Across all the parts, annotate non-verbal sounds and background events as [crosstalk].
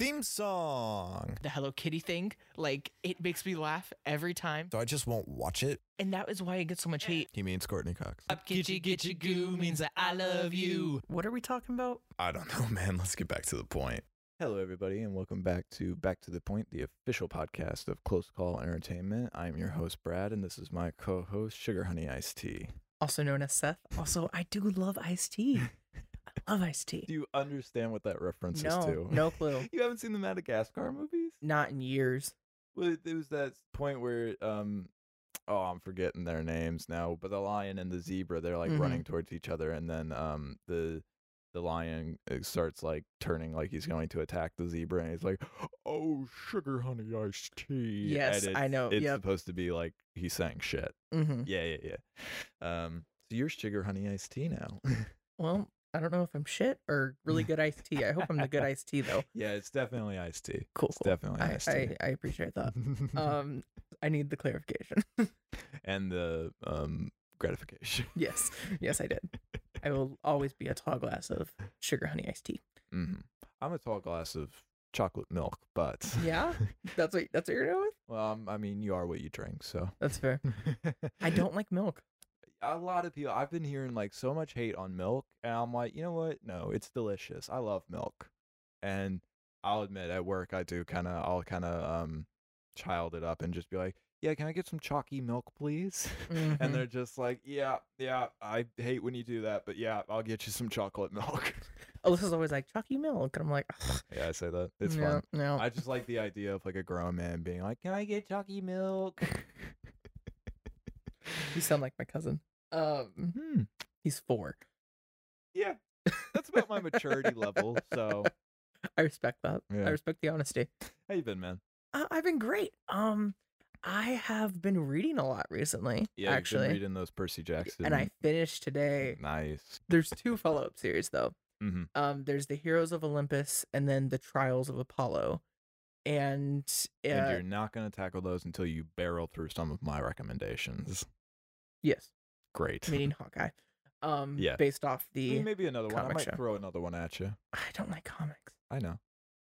theme song. The Hello Kitty thing, like it makes me laugh every time, So I just won't watch it. and that is why it gets so much hate. He means Courteney Cox. Up gitchy gitchy goo means that I love you. What are we talking about? I don't know, [laughs] man. Let's get back to the point. Hello, everybody, and welcome back to Back to the Point, the official podcast of Close Call Entertainment. I'm your host, Brad, and this is my co host, Sugar Honey Iced Tea. Also known as Seth. Also, I do love iced tea. [laughs] I love iced tea. Do you understand what that reference No, is to? no [laughs] clue. You haven't seen the Madagascar movies? Not in years. Well, it was that point where, um, oh, I'm forgetting their names now, but the lion and the zebra, they're like Mhm. running towards each other, and then um, the the lion uh, starts like turning like he's going to attack the zebra, and he's like, "Oh, sugar honey iced tea." Yes, I know, It's yep. supposed to be like he's saying shit. hmm Yeah, yeah, yeah. Um, so you're sugar honey iced tea now. [laughs] Well, I don't know if I'm shit or really good iced tea. I hope I'm the good iced tea though. [laughs] yeah, it's definitely iced tea. Cool. It's cool. definitely I, iced tea. I, I appreciate that. [laughs] Um, I need the clarification. [laughs] and the um gratification. yes, yes, I did. I will always be a tall glass of sugar honey iced tea. hmm I'm a tall glass of chocolate milk, but Yeah? That's what that's what you're doing with. well, um, I mean, you are what you drink, so That's fair. I don't like milk. A lot of people, I've been hearing like so much hate on milk, and I'm like, you know what? No, it's delicious. I love milk, and I'll admit at work I do kind of, I'll kind of um child it up and just be like, yeah, can I get some chalky milk, please? Mhm. [laughs] And they're just like, yeah, yeah, I hate when you do that, but yeah, I'll get you some chocolate milk. Alyssa's always like chalky milk, and I'm like, "Ugh, yeah, I say that. It's no, fun. No, I just like the idea of like a grown man being like, "Can I get chalky milk?" [laughs] you sound like my cousin. Um, hmm. he's four. Yeah, that's about my maturity level. So, [laughs] I respect that. Yeah. I respect the honesty. how you been, man? Uh, I've been great. Um, I have been reading a lot recently. Yeah, actually, reading those Percy Jackson. and I finished today. nice. There's two follow up series though. hmm Um, there's the Heroes of Olympus and then the Trials of Apollo, and uh, And you're not gonna tackle those until you barrel through some of my recommendations. yes, Great. meaning [laughs] Hawkeye. Um, Yeah. based off the. maybe another one. I might show. throw another one at you. I don't like comics. I know,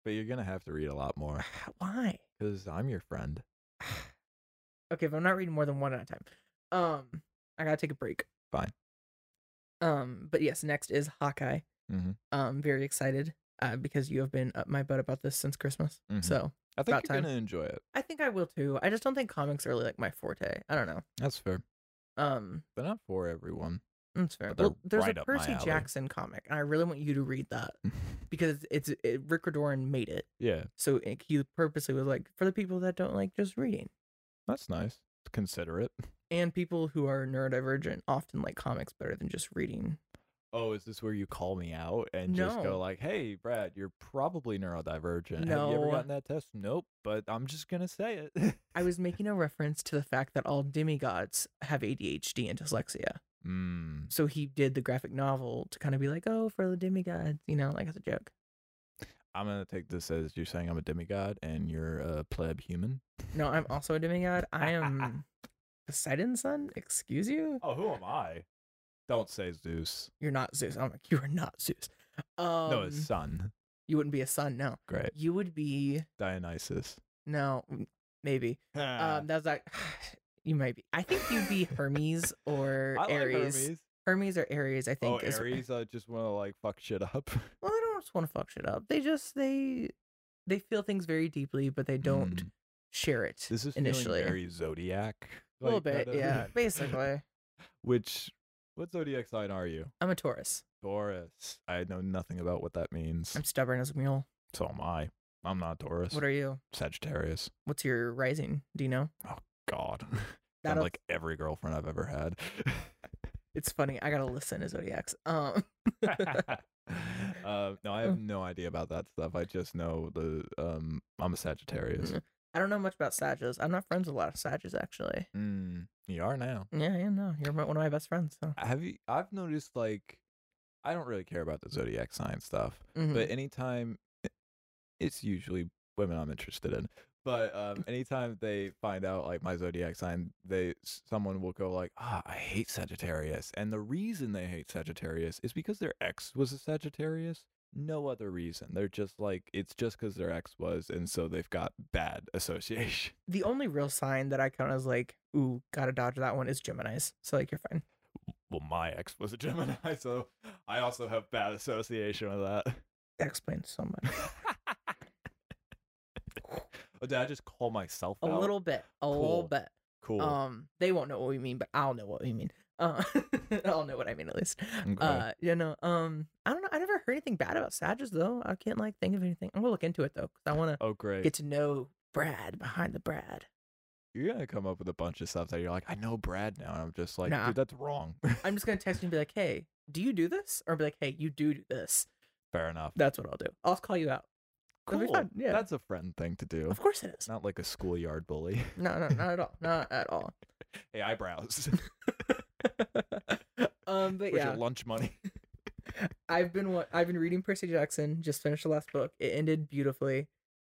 but you're gonna have to read a lot more [sighs] Why? because I'm your friend. [sighs] okay, if I'm not reading more than one at a time, um, I gotta take a break. Fine. Um, but yes, next is Hawkeye. Mhm. Um, very excited. Uh, because you have been up my butt about this since Christmas. Mhm. So I think you're time. gonna enjoy it. I think I will too. I just don't think comics are really like my forte. I don't know. That's fair. Um, They're not for everyone. that's fair. Well, there's right a Percy. Jackson comic, and I really want you to read that [laughs] because it's it, Rick Riordan made it, yeah, so it, he purposely was like for the people that don't like just reading that's nice. Considerate. and people who are neurodivergent often like comics better than just reading. Oh, is this where you call me out and just go like, "Hey, Brad, you're probably neurodivergent. No. Have you ever gotten that test?" Nope, but I'm just gonna say it. I was [laughs] making a reference to the fact that all demigods have ADHD and dyslexia. mm. So he did the graphic novel to kind of be like, oh, for the demigods, you know, like as a joke. I'm gonna take this as you're saying I'm a demigod and you're a pleb human. No, I'm also a demigod. I [laughs] am Poseidon's son. Excuse you? Oh, who am I? Don't say Zeus. You're not Zeus. I'm like, you are not Zeus. Um, no, his son. You wouldn't be a son, no. Great, You would be Dionysus. no, maybe. Ah. Um, that's like [sighs] you might be. I think you'd be Hermes [laughs] or I like Ares. Hermes. Hermes or Ares, I Oh, think. is- Ares. I just want to like fuck shit up. [laughs] Well, they don't just want to fuck shit up. They just they they feel things very deeply, but they don't Mm. share it This is initially. very zodiac. a little bit, yeah. Basically, [laughs] Which, what zodiac sign are you? I'm a Taurus. Taurus. I know nothing about what that means. I'm stubborn as a mule. So am I. I'm not Taurus. What are you? Sagittarius. What's your rising? Do you know? Oh God. [laughs] That'll- like every girlfriend I've ever had. [laughs] It's funny. I gotta listen to zodiacs. Um, [laughs] uh, no, I have no idea about that stuff. I just know the um I'm a Sagittarius. I don't know much about Sages. I'm not friends with a lot of Sages actually. Mm, you are now. Yeah, yeah, no, you're my- one of my best friends. So. Have you I've noticed like I don't really care about the zodiac sign stuff. Mhm. but anytime it's usually women I'm interested in. But um, anytime they find out like my zodiac sign, they someone will go like, "Ah, I hate Sagittarius," and the reason they hate Sagittarius is because their ex was a Sagittarius, no other reason. They're just like it's just because their ex was, and so they've got bad [laughs] association. The only real sign that I kind of was like, ooh, gotta dodge that one is Gemini's. So like you're fine. Well, my ex was a Gemini, [laughs] so I also have bad association with that. That explains so much. [laughs] oh, did I just call myself A out? little bit. A little bit. cool. Um, they won't know what we mean, but I'll know what we mean. Uh, [laughs] I'll know what I mean at least. Okay. Uh, you know, um, I don't know. I never heard anything bad about Sages though. I can't like think of anything. I'm gonna look into it though, because I want to oh, great. get to know Brad behind the Brad. You're gonna come up with a bunch of stuff that you're like, I know Brad now, and I'm just like, Nah. dude, that's wrong. I'm just gonna text you and be like, "Hey, do you do this?" Or be like, "Hey, you do do this." Fair enough. That's what I'll do. I'll call you out. Cool. That'd be fun, yeah. That's a friend thing to do. Of course it is. Not like a schoolyard bully. No, no, not at all. Not at all. [laughs] hey, eyebrows. [laughs] [laughs] um, but Where's yeah, your lunch money? [laughs] I've been I've been reading Percy Jackson. Just finished the last book. It ended beautifully.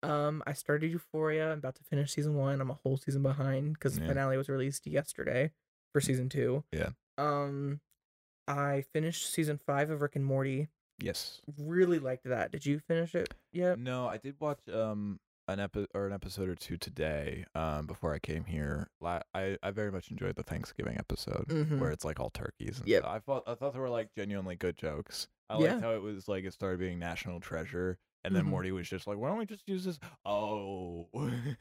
Um, I started Euphoria. I'm about to finish season one. I'm a whole season behind because the Yeah. finale was released yesterday for season two. Yeah. Um, I finished season five of Rick and Morty. yes. Really liked that. Did you finish it yet? No, I did watch um an epi- or an episode or two today um before I came here. La- I I very much enjoyed the Thanksgiving episode Mhm. where it's like all turkeys and Yep. I thought I thought there were like genuinely good jokes. I Yeah. liked how it was like it started being national treasure and then Mhm. Morty was just like, "Why don't we just use this?" Oh. [laughs]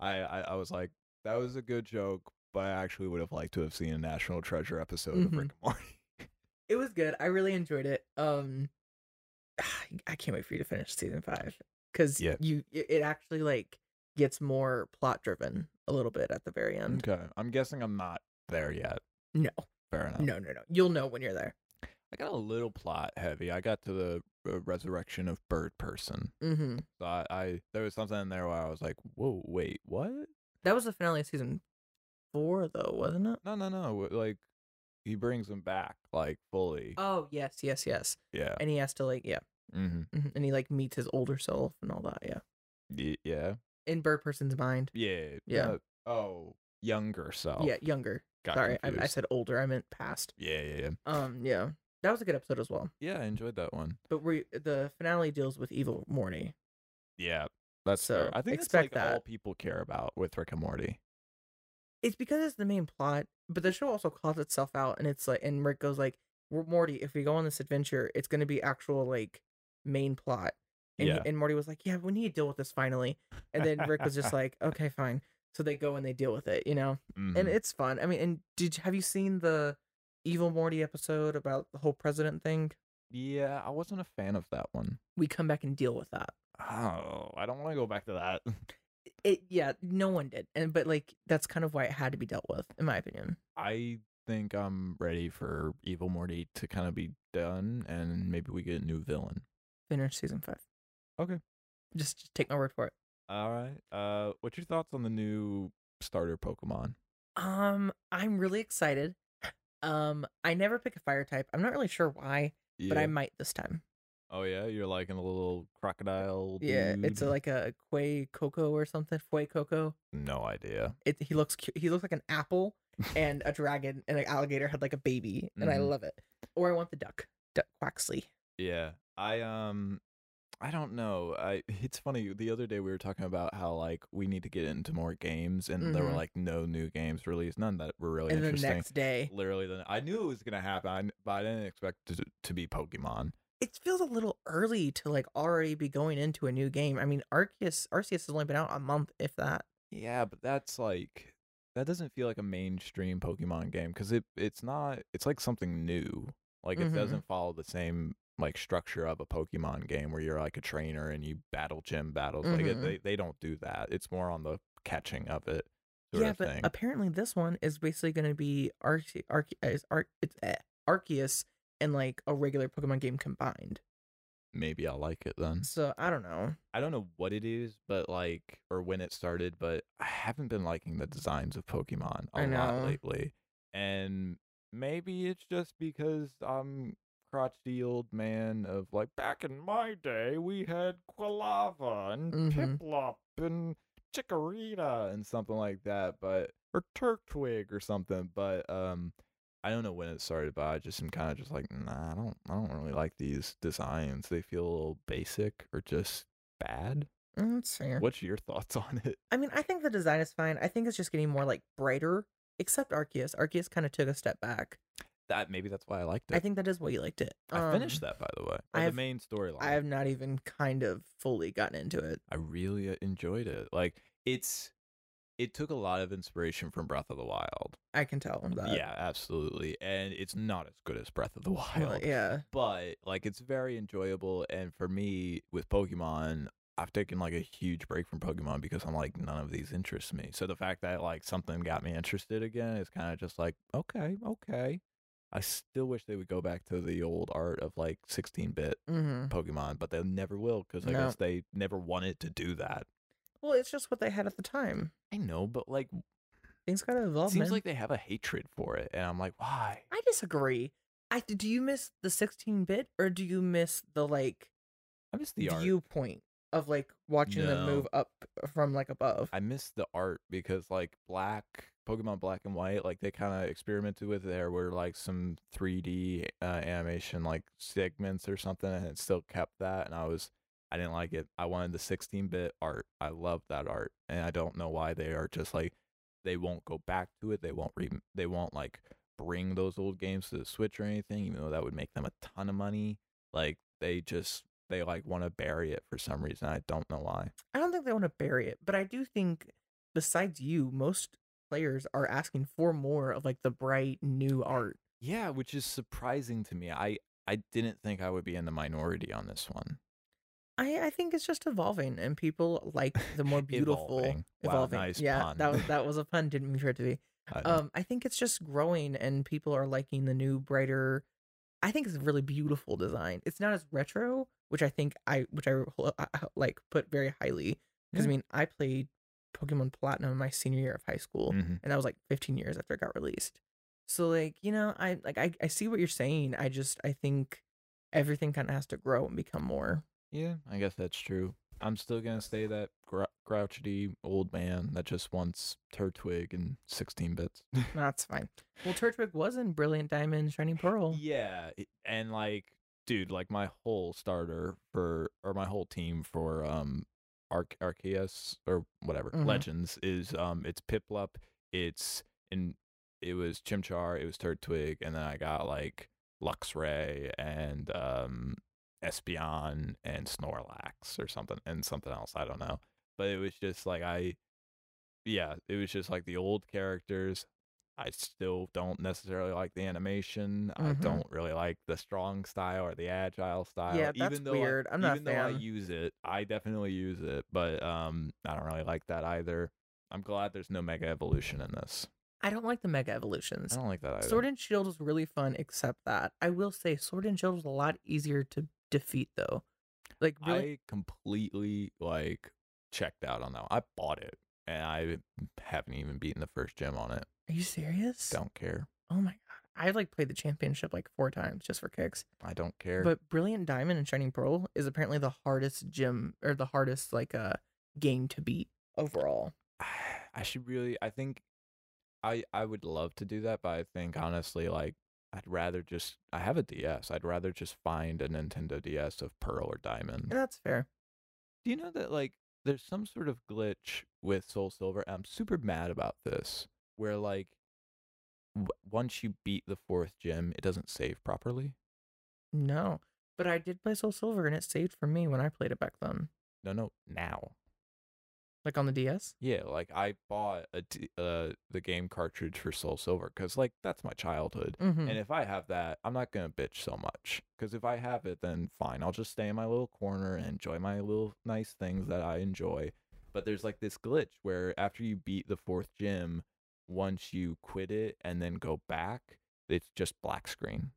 I, I I was like, that was a good joke, but I actually would have liked to have seen a national treasure episode of Mhm. Rick and Morty. It was good. I really enjoyed it. Um, [sighs] I can't wait for you to finish season five because Yeah. you it actually like gets more plot driven a little bit at the very end. okay. I'm guessing I'm not there yet. No, Fair enough. no, no, no. You'll know when you're there. I got a little plot heavy. I got to the uh, resurrection of Bird Person. Mm-hmm. So I, I there was something in there where I was like, "Whoa, wait, what?" That was the finale of season four, though, wasn't it? No, no, no. Like he brings him back like fully. Oh yes, yes, yes. yeah. And he has to like yeah, Mm-hmm. mhm, and he like meets his older self and all that. Yeah, Y- yeah. in Bird Person's mind. Yeah. Yeah. uh, oh, younger self. Yeah, younger. Got Sorry, I, I said older. I meant past. Yeah, yeah, yeah. Um, yeah, that was a good episode as well. Yeah, I enjoyed that one. But we the finale deals with evil Morty. Yeah, that's So, fair. I think expect that's like all people care about with Rick and Morty. It's because it's the main plot, but the show also calls itself out, and it's like, and Rick goes like, "Morty, if we go on this adventure, it's going to be actual like main plot." And, Yeah. and Morty was like, "Yeah, we need to deal with this finally." And then Rick was just [laughs] like, "Okay, fine." So they go and they deal with it, you know, and Mhm. it's fun. I mean, and did have you seen the evil Morty episode about the whole president thing? yeah, I wasn't a fan of that one. We come back and deal with that. Oh, I don't want to go back to that. [laughs] It yeah, no one did, and but like that's kind of why it had to be dealt with, in my opinion. I think I'm ready for Evil Morty to kind of be done, and maybe we get a new villain. Finish season five. Okay. Just, just take my word for it. All right. Uh, what's your thoughts on the new starter Pokemon? Um, I'm really excited. Um, I never pick a fire type. I'm not really sure why, but I might this time. Oh yeah, you're liking a little crocodile. Yeah, it's a, like a Quay Coco or something. Fuecoco. no idea. It he looks cute. He looks like an apple and a dragon and an alligator had like a baby, and I Mhm. love it. Or I want the duck, duck Quaxly. Yeah, I um, I don't know. I it's funny. The other day we were talking about how like we need to get into more games, and there were Mhm. like no new games released, none that were really and the interesting. next day, Literally, then I knew it was gonna happen, but I didn't expect it to, to be Pokemon. it feels a little early to like already be going into a new game. I mean, Arceus Arceus has only been out a month, if that. Yeah, but that's like that doesn't feel like a mainstream Pokemon game because it it's not. It's like something new. Like it Mhm. doesn't follow the same like structure of a Pokemon game where you're like a trainer and you battle gym battles. Like it, Mhm. they they don't do that. It's more on the catching of it. Sort yeah, of but thing. apparently this one is basically going to be Arce- Arce- is Ar- it's eh, Arceus and like a regular Pokemon game combined. Maybe I'll like it then. So I don't know. I don't know what it is, but like, or when it started, but I haven't been liking the designs of Pokemon a I lot lately. And maybe it's just because I'm crotchety old man of like, back in my day, we had Quilava and Mhm. Piplup and Chikorita and something like that, but, or Turtwig or something. But, um, I don't know when it started, but I just am kind of just like, nah, I don't, I don't really like these designs. They feel a little basic or just bad. Mm, That's fair. What's your thoughts [laughs] on it? I mean, I think the design is fine. I think it's just getting more like brighter. Except Arceus. Arceus kind of took a step back. That maybe that's why I liked it. I think that is why you liked it. I finished Um, that by the way. I have- the main storyline. I have not even kind of fully gotten into it. I really uh, enjoyed it. Like it's, it took a lot of inspiration from Breath of the Wild. I can tell that. yeah, absolutely, and it's not as good as Breath of the [laughs] Wild. Well, yeah. but like it's very enjoyable and for me with pokemon i've taken like a huge break from pokemon because i'm like none of these interest me so the fact that like something got me interested again is kind of just like okay okay i still wish they would go back to the old art of like 16-bit hmm pokemon but they never will because i No. guess they never wanted to do that Well, it's just what they had at the time. i know but like Things gotta it evolve. seems man. like they have a hatred for it and i'm like why I disagree. I do you miss the 16 bit or do you miss the like i miss the art viewpoint of like watching them move up from like above? I miss the art because like black Pokemon Black and White, like they kind of experimented with there were like some 3D uh, animation like segments or something, and it still kept that. And I was, I didn't like it. I wanted the 16-bit art. I love that art, and I don't know why they are just like they won't go back to it. They won't re. They won't like bring those old games to the Switch or anything, even though that would make them a ton of money. Like they just they like want to bury it for some reason. I don't know why. I don't think they want to bury it, but I do think besides you, most players are asking for more of like the bright new art. Yeah, which is surprising to me. I I didn't think I would be in the minority on this one. I, I think it's just evolving and people like the more [laughs] beautiful Evolving. Wow, nice yeah, pun. that was that [laughs] was a pun, didn't mean for it to be. I. Um, I think it's just growing and people are liking the new brighter. I think it's a really beautiful design. It's not as retro, which I think I which I, I- I, like put very highly because I mean I played Pokemon Platinum my senior year of high school, Mhm. and that was like 15 years after it got released. So like you know I like I, I see what you're saying. I just I think everything kind of has to grow and become more. Yeah, I guess that's true. I'm still gonna stay that grou- grouchy old man that just wants Turtwig and 16 bits. [laughs] That's fine. Well, Turtwig was in Brilliant Diamond, Shining Pearl. yeah, and like, dude, like my whole starter for or my whole team for um, Arc Arceus or whatever Mhm. Legends is um, it's Piplup, it's in it was Chimchar, it was Turtwig, and then I got like Luxray and um Espeon and Snorlax or something and something else. I don't know. But it was just like I yeah, it was just like the old characters. I still don't necessarily like the animation. I Mhm. don't really like the strong style or the agile style. Yeah, that's even though weird. I, I'm not even though I use it, I definitely use it, but um, I don't really like that either. I'm glad there's no Mega Evolution in this. I don't like the Mega Evolutions. I don't like that either. Sword and Shield was really fun, except that I will say Sword and Shield was a lot easier to defeat, though. Like, really, I completely like checked out on that. One. I bought it and I haven't even beaten the first gym on it. Are you serious? Don't care. Oh my god, I like played the championship like four times just for kicks. I don't care. But Brilliant Diamond and Shining Pearl is apparently the hardest gym or the hardest like uh game to beat overall. [sighs] I should really I think I I would love to do that, but I think honestly like I'd rather just I have a DS. I'd rather just find a Nintendo DS of Pearl or Diamond. Yeah, that's fair. Do you know that like there's some sort of glitch with Soul Silver? I'm super mad about this where like w- once you beat the fourth gym, it doesn't save properly. No, but I did play Soul Silver and it saved for me when I played it back then, No, no, now. like on the DS. Yeah, like I bought a d- uh the game cartridge for Soul Silver cuz like that's my childhood. Mm-hmm. And if I have that, I'm not going to bitch so much. Because if I have it, then fine. I'll just stay in my little corner and enjoy my little nice things that I enjoy. But there's like this glitch where after you beat the fourth gym, once you quit it and then go back, it's just black screen.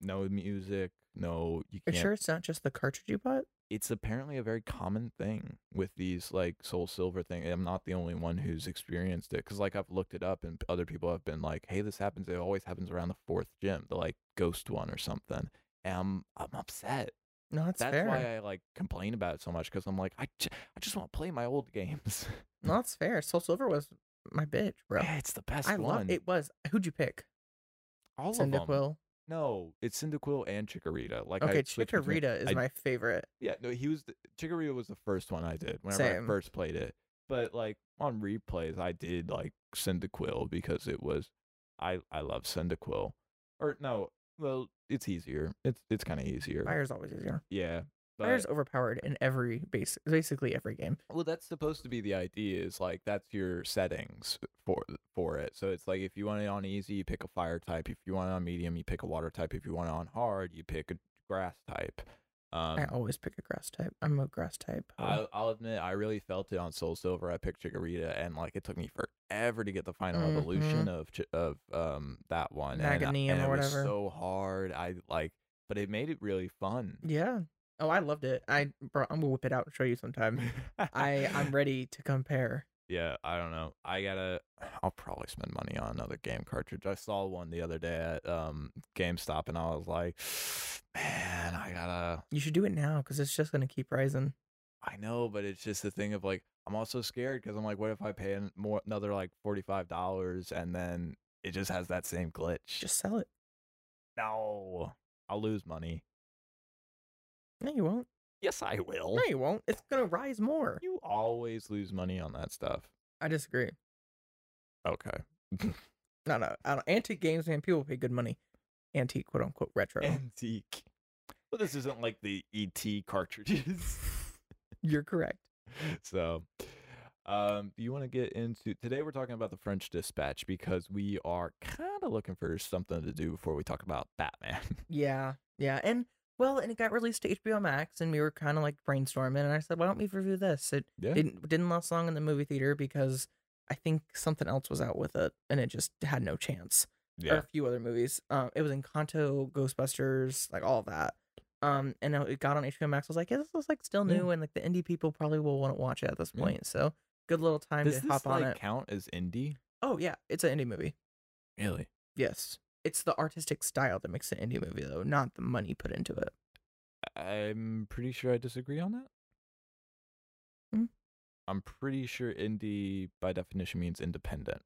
No music, no, you Are can't. sure it's not just the cartridge you bought? It's apparently a very common thing with these like Soul Silver thing. I'm not the only one who's experienced it because like I've looked it up and other people have been like, "Hey, this happens. It always happens around the fourth gym, the like ghost one or something." And I'm I'm upset. No, that's, fair. That's fair. why I like complain about it so much because I'm like, I, j- I just want to play my old [laughs] games. No, that's fair. Soul Silver was my bitch, bro. yeah, it's the best I one. love it. Was who'd you pick? all of them. No, it's Cyndaquil and Chikorita. Like Okay, I switched between- Chikorita is I- my favorite. Yeah, no, he was the, Chikorita was the first one I did whenever Same. I first played it. But like on replays, I did like Cyndaquil because it was I I love Cyndaquil. Or no, well, it's easier. It's it's kind of easier. Fire's always easier. Yeah. But, Fire's overpowered in every base, basically every game. well, that's supposed to be the idea. Is like that's your settings for for it. So it's like if you want it on easy, you pick a fire type. If you want it on medium, you pick a water type. If you want it on hard, you pick a grass type. Um, I always pick a grass type. I'm a grass type. I'll, I'll admit, I really felt it on Soul Silver. I picked Chikorita, and like it took me forever to get the final evolution of of um that one. and, and or it was whatever. so hard. I like, but it made it really fun. yeah. Oh, I loved it. I bro, I'm gonna whip it out and show you sometime. [laughs] I I'm ready to compare. yeah, I don't know. I gotta. [sighs] I'll probably spend money on another game cartridge. I saw one the other day at um GameStop, and I was like, [sighs] man, I gotta. You should do it now because it's just gonna keep rising. I know, but it's just the thing of like I'm also scared because I'm like, what if I pay more another like forty five dollars and then it just has that same glitch? Just sell it. no, I'll lose money. No, you won't. Yes, I will. No, you won't. It's gonna rise more. You always lose money on that stuff. I disagree. Okay. [laughs] No, no. I don't, antique games, man. People pay good money. Antique, quote unquote, retro. Antique. Well, this isn't like the ET cartridges. [laughs] You're correct. so, um, you want to get into today? We're talking about the French Dispatch because we are kind of looking for something to do before we talk about Batman. [laughs] Yeah, yeah, and well, and it got released to HBO Max, and we were kind of like brainstorming, and I said, why don't we review this? It Yeah. didn't didn't last long in the movie theater because I think something else was out with it, and it just had no chance. Or a few other movies. Um, it was Encanto, Ghostbusters, like all that. Um, and it got on HBO Max. I was like, yeah, this is like still Yeah. new, and like the indie people probably will want to watch it at this Yeah. point. So good little time Does to this hop on like it. count as indie? Oh yeah, it's an indie movie. Really? Yes, it's the artistic style that makes an indie movie, though, not the money put into it. I'm pretty sure I disagree on that. Hmm? I'm pretty sure indie by definition means independent.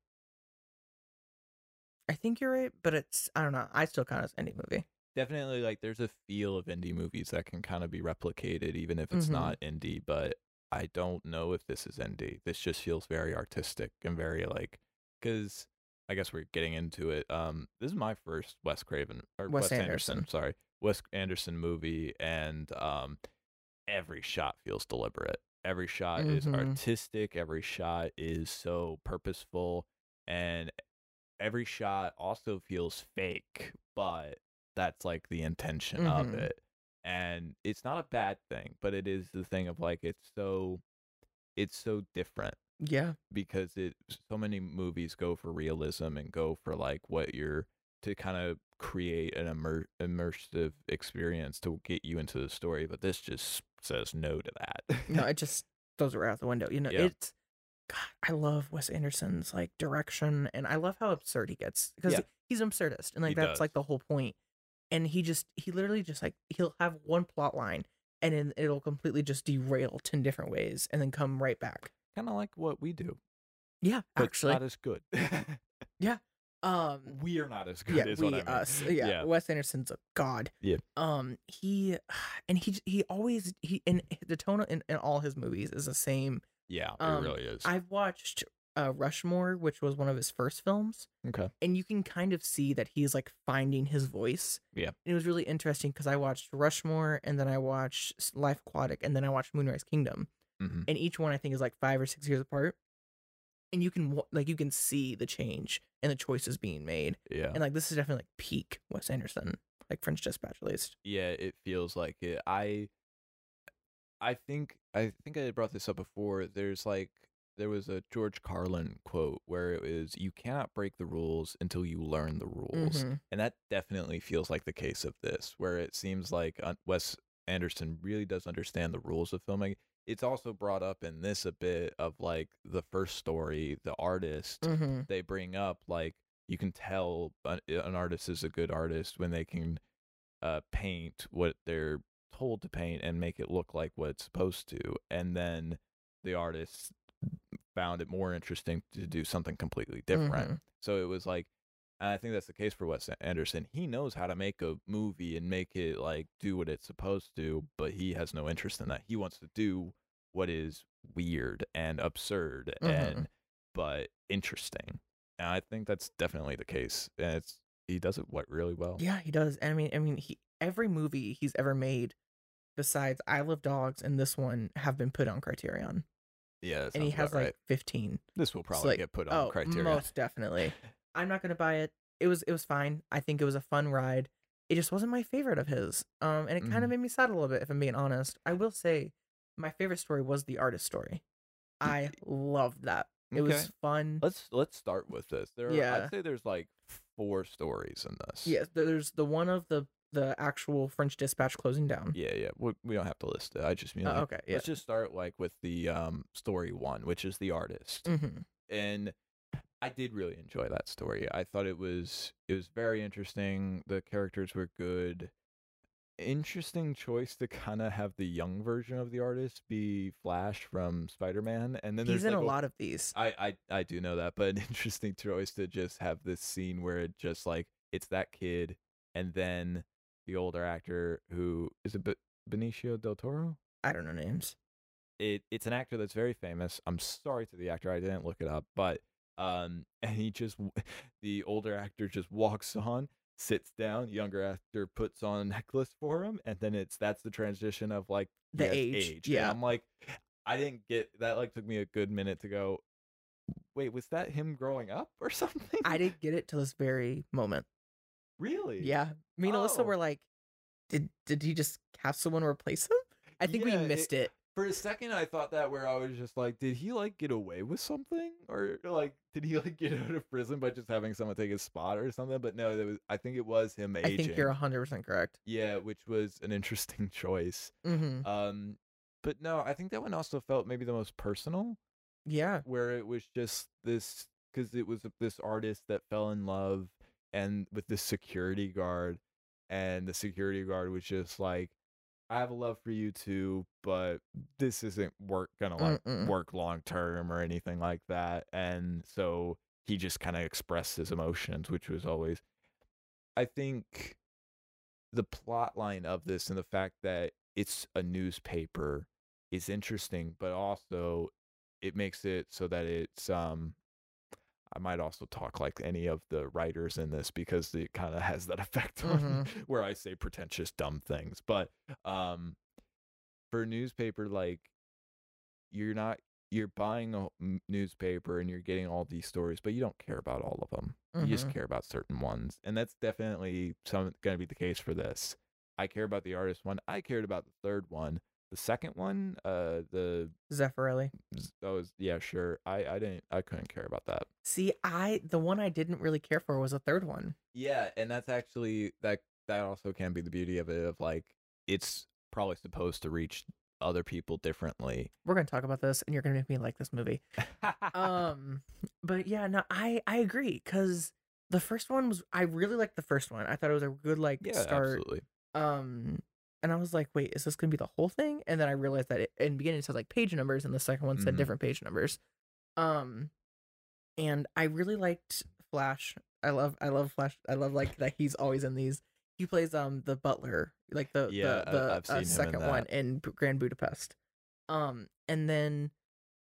I think you're right, but it's I don't know. I still count as indie movie. Definitely like there's a feel of indie movies that can kind of be replicated even if it's Mhm. not indie, but I don't know if this is indie. This just feels very artistic and very like cuz I guess we're getting into it. Um this is my first Wes Craven or Wes Wes, Anderson. Anderson. sorry. Wes Anderson movie and um every shot feels deliberate. Every shot is Mhm. artistic, every shot is so purposeful and every shot also feels fake, but that's like the intention of Mhm. it. And it's not a bad thing, but it is the thing of like it's so it's so different Yeah, because it so many movies go for realism and go for like what you're to kind of create an immer- immersive experience to get you into the story, but this just says no to that. no, it [laughs] just throws it right out the window. You know, Yeah. it's God. I love Wes Anderson's like direction, and I love how absurd he gets because Yeah. he's an absurdist, and like He that's like the whole point. And he just he literally just like he'll have one plot line, and then it'll completely just derail ten different ways, and then come right back. Kind of like what we do, Yeah, actually, not as good. [laughs] Yeah, um, we are not as good yeah, we I mean. us, yeah, Yeah. Wes Anderson's a god. Yeah. Um, he [sighs] and he he always he and the tone in, in all his movies is the same. Yeah, it Um, really is. I've watched uh, Rushmore, which was one of his first films, okay. and you can kind of see that he's like finding his voice. Yeah. And it was really interesting because I watched Rushmore, and then I watched Life Aquatic, and then I watched Moonrise Kingdom, hmm and each one I think is like five or six years apart. And you can like you can see the change and the choices being made, Yeah. and like this is definitely like peak Wes Anderson, like French Dispatch at least. yeah it feels like it i i think i think i brought this up before there's like there was a george carlin quote where it was you cannot break the rules until you learn the rules Mhm. and that definitely feels like the case of this where it seems like uh, wes anderson really does understand the rules of filming it's also brought up in this a bit of like the first story the artist Mhm. they bring up like you can tell an, an artist is a good artist when they can uh, paint what they're told to paint and make it look like what it's supposed to and then the artist found it more interesting to do something completely different Mhm. so it was like And I think that's the case for Wes Anderson. He knows how to make a movie and make it like do what it's supposed to, but he has no interest in that. He wants to do what is weird and absurd Mhm. and but interesting. And I think that's definitely the case. And it's he does it what really well. Yeah, he does. I mean, I mean, he every movie he's ever made, besides Isle of Dogs and this one, have been put on Criterion, Yeah, and he has like right. fifteen. This will probably like, get put on oh, Criterion. most definitely. I'm not gonna buy it. It was it was fine. I think it was a fun ride. It just wasn't my favorite of his. Um, and it kind Mhm. of made me sad a little bit, if I'm being honest. I will say, my favorite story was the artist story. I [laughs] loved that. It Okay. was fun. Let's let's start with this. There, are, Yeah. I'd say there's like four stories in this. Yes, there's the one of the the actual French Dispatch closing down. yeah, yeah. We, we don't have to list it. I just mean, Oh, like, okay, yeah. let's just start like with the um story one, which is the artist, hmm and I did really enjoy that story. I thought it was it was very interesting. The characters were good. Interesting choice to [laughs] kind of have the young version of the artist be Flash from Spider Man, and then He's there's in like a lot of these. I, I I do know that, but an [laughs] interesting choice to just have this scene where it just like it's that kid and then the older actor who is it Be- Benicio del Toro. I don't know names. It it's an actor that's very famous. I'm sorry to the actor, I didn't look it up, but um, [laughs] and he just [laughs] the older actor just walks on, sits down, younger actor puts on a necklace for him, and then it's that's the transition of like The yes, age, And yeah. I'm like, I didn't get that. Like took me a good minute to go. Wait, was that him growing up or [laughs] something? I didn't get it till this very moment. really. Yeah, me and Alyssa Oh. were like, "Did did he just have someone replace him?" I think Yeah, we it- missed it. For a second, I thought that where I was just like, did he like get away with something, or like did he like [laughs] get out of prison by just having someone take his spot or something? But no, that was. I think it was him aging. I think you're hundred percent correct. Yeah, which was an interesting [laughs] choice. hmm Um, but no, I think that one also felt maybe the most personal, Yeah, where it was just this because it was this artist that fell in love and with this security guard, and the security guard was just like, "I have a love for you too, but this isn't work gonna like Mm-mm. work long term or anything like that," and so he just kind of expressed his emotions, which was always, I think, the plot line of this and the fact that it's a newspaper is interesting, but also it makes it so that it's um I might also talk like any of the writers in this because it kind of has that effect [laughs] on where I say pretentious dumb things. But um for a newspaper like you're not you're buying a newspaper and you're getting all these stories, but you don't care about all of them. You just Mhm. care about certain ones, and that's definitely some going to be the case for this. I care about the artist one. I cared about the third one. The second one, uh, the Zeffirelli. was yeah, sure. I I didn't I couldn't care about that. See, I the one I didn't really care for was the third one. Yeah, and that's actually that that also can be the beauty of it of like it's probably supposed to reach other people differently. We're gonna talk about this, and you're gonna make me like this movie. [laughs] um, but yeah, no, I I agree because the first one was I really liked the first one. I thought it was a good like yeah, start. absolutely. Um, and I was like, wait, is this gonna be the whole thing? And then I realized that it, in the beginning it said like page numbers, and the second one said Mhm. different page numbers. Um, and I really liked Flash. I love I love Flash. I love like that he's always in these. He plays um the butler, like the Yeah, the, the I've seen him uh, in second one in Grand Budapest. Um, and then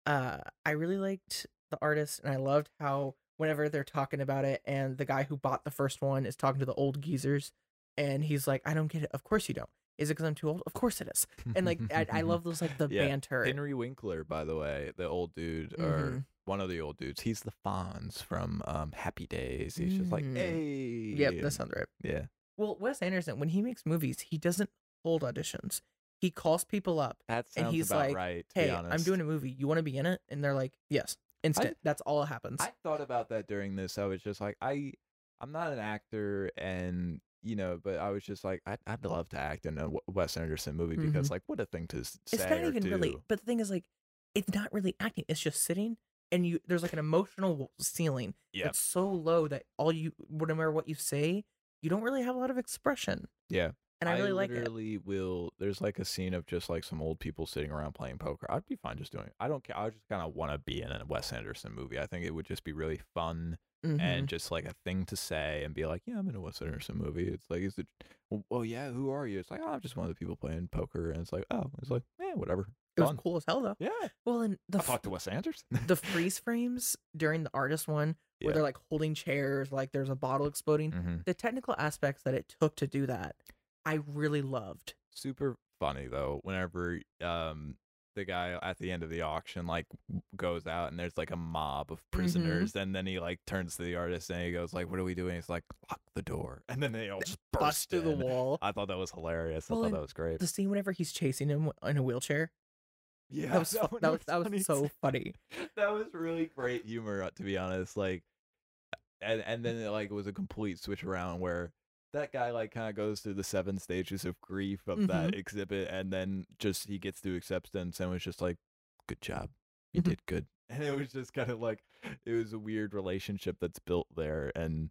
uh I really liked the artist, and I loved how whenever they're talking about it, and the guy who bought the first one is talking to the old geezers, and he's like, "I don't get it. Of course you don't. Is it because I'm too old? Of course it is." And like I, I [laughs] love those like the Yeah, banter. Henry Winkler, by the way, the old dude or Mhm. one of the old dudes. He's the Fonz from um, Happy Days. He's just like, Mm. hey, Yep, that sounds right. yeah, Well, Wes Anderson, when he makes movies, he doesn't hold auditions. He calls people up. that And sounds he's about like, right. To be Hey, I'm doing a movie. You want to be in it? And they're like, Yes, instant. That's all that happens. I thought about that during this. I was just like, I, I'm not an actor, and you know, but I was just like, I'd, I'd love to act in a Wes Anderson movie because, like, what a thing to say Mm-hmm. it's not even do. really. But the thing is, like, it's not really acting. It's just sitting, and you there's like an emotional ceiling. Yeah. It's so low that all you, no matter what you say, you don't really have a lot of expression. Yeah. And I really like it. will. There's like a scene of just like some old people sitting around playing poker. I'd be fine just doing it. I don't care. I just kind of want to be in a Wes Anderson movie. I think it would just be really fun Mhm. and just like a thing to say and be like, yeah, I'm in a Wes Anderson movie. It's like, is it? Well, well, yeah. Who are you? It's like, oh, I'm just one of the people playing poker, and it's like, oh, it's like, yeah, whatever. it was fun. cool as hell though. Yeah, Well, and the I talked to Wes Anderson. the [laughs] freeze frames during the artist one where Yeah. they're like holding chairs, like there's a bottle exploding. hmm The technical aspects that it took to do that, I really loved. Super funny though. Whenever um the guy at the end of the auction like goes out and there's like a mob of Mm-hmm. prisoners, and then he like turns to the artist and he goes like, "What are we doing?" He's like, "Lock the door," and then they all just [laughs] burst Bust through the wall. I thought that was hilarious. Well, I thought that was great. The scene whenever he's chasing him in a wheelchair. Yeah, That was [laughs] one that was that was so funny. [laughs] that was really great humor uh, to be honest like and and then it like was a complete switch around where that guy like kind of goes through the seven stages of grief of that Mm-hmm. exhibit and then just he gets to acceptance and was just like good job you Mhm. did good and it was just kind of like it was a weird relationship that's built there and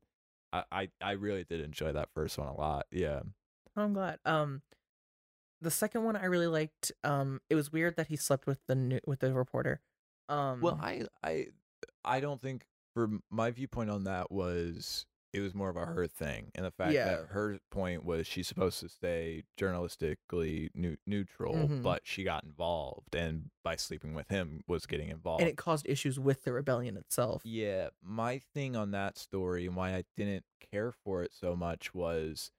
I, I i really did enjoy that first one a lot yeah I'm glad. Um, the second one I really liked. Um, it was weird that he slept with the new, with the reporter. Um, Well, I I I don't think for my viewpoint on that was it was more of a her thing, and the fact Yeah. that her point was she's supposed to stay journalistically neu- neutral, Mhm. but she got involved, and by sleeping with him was getting involved. and it caused issues with the rebellion itself. Yeah, my thing on that story and why I didn't care for it so much was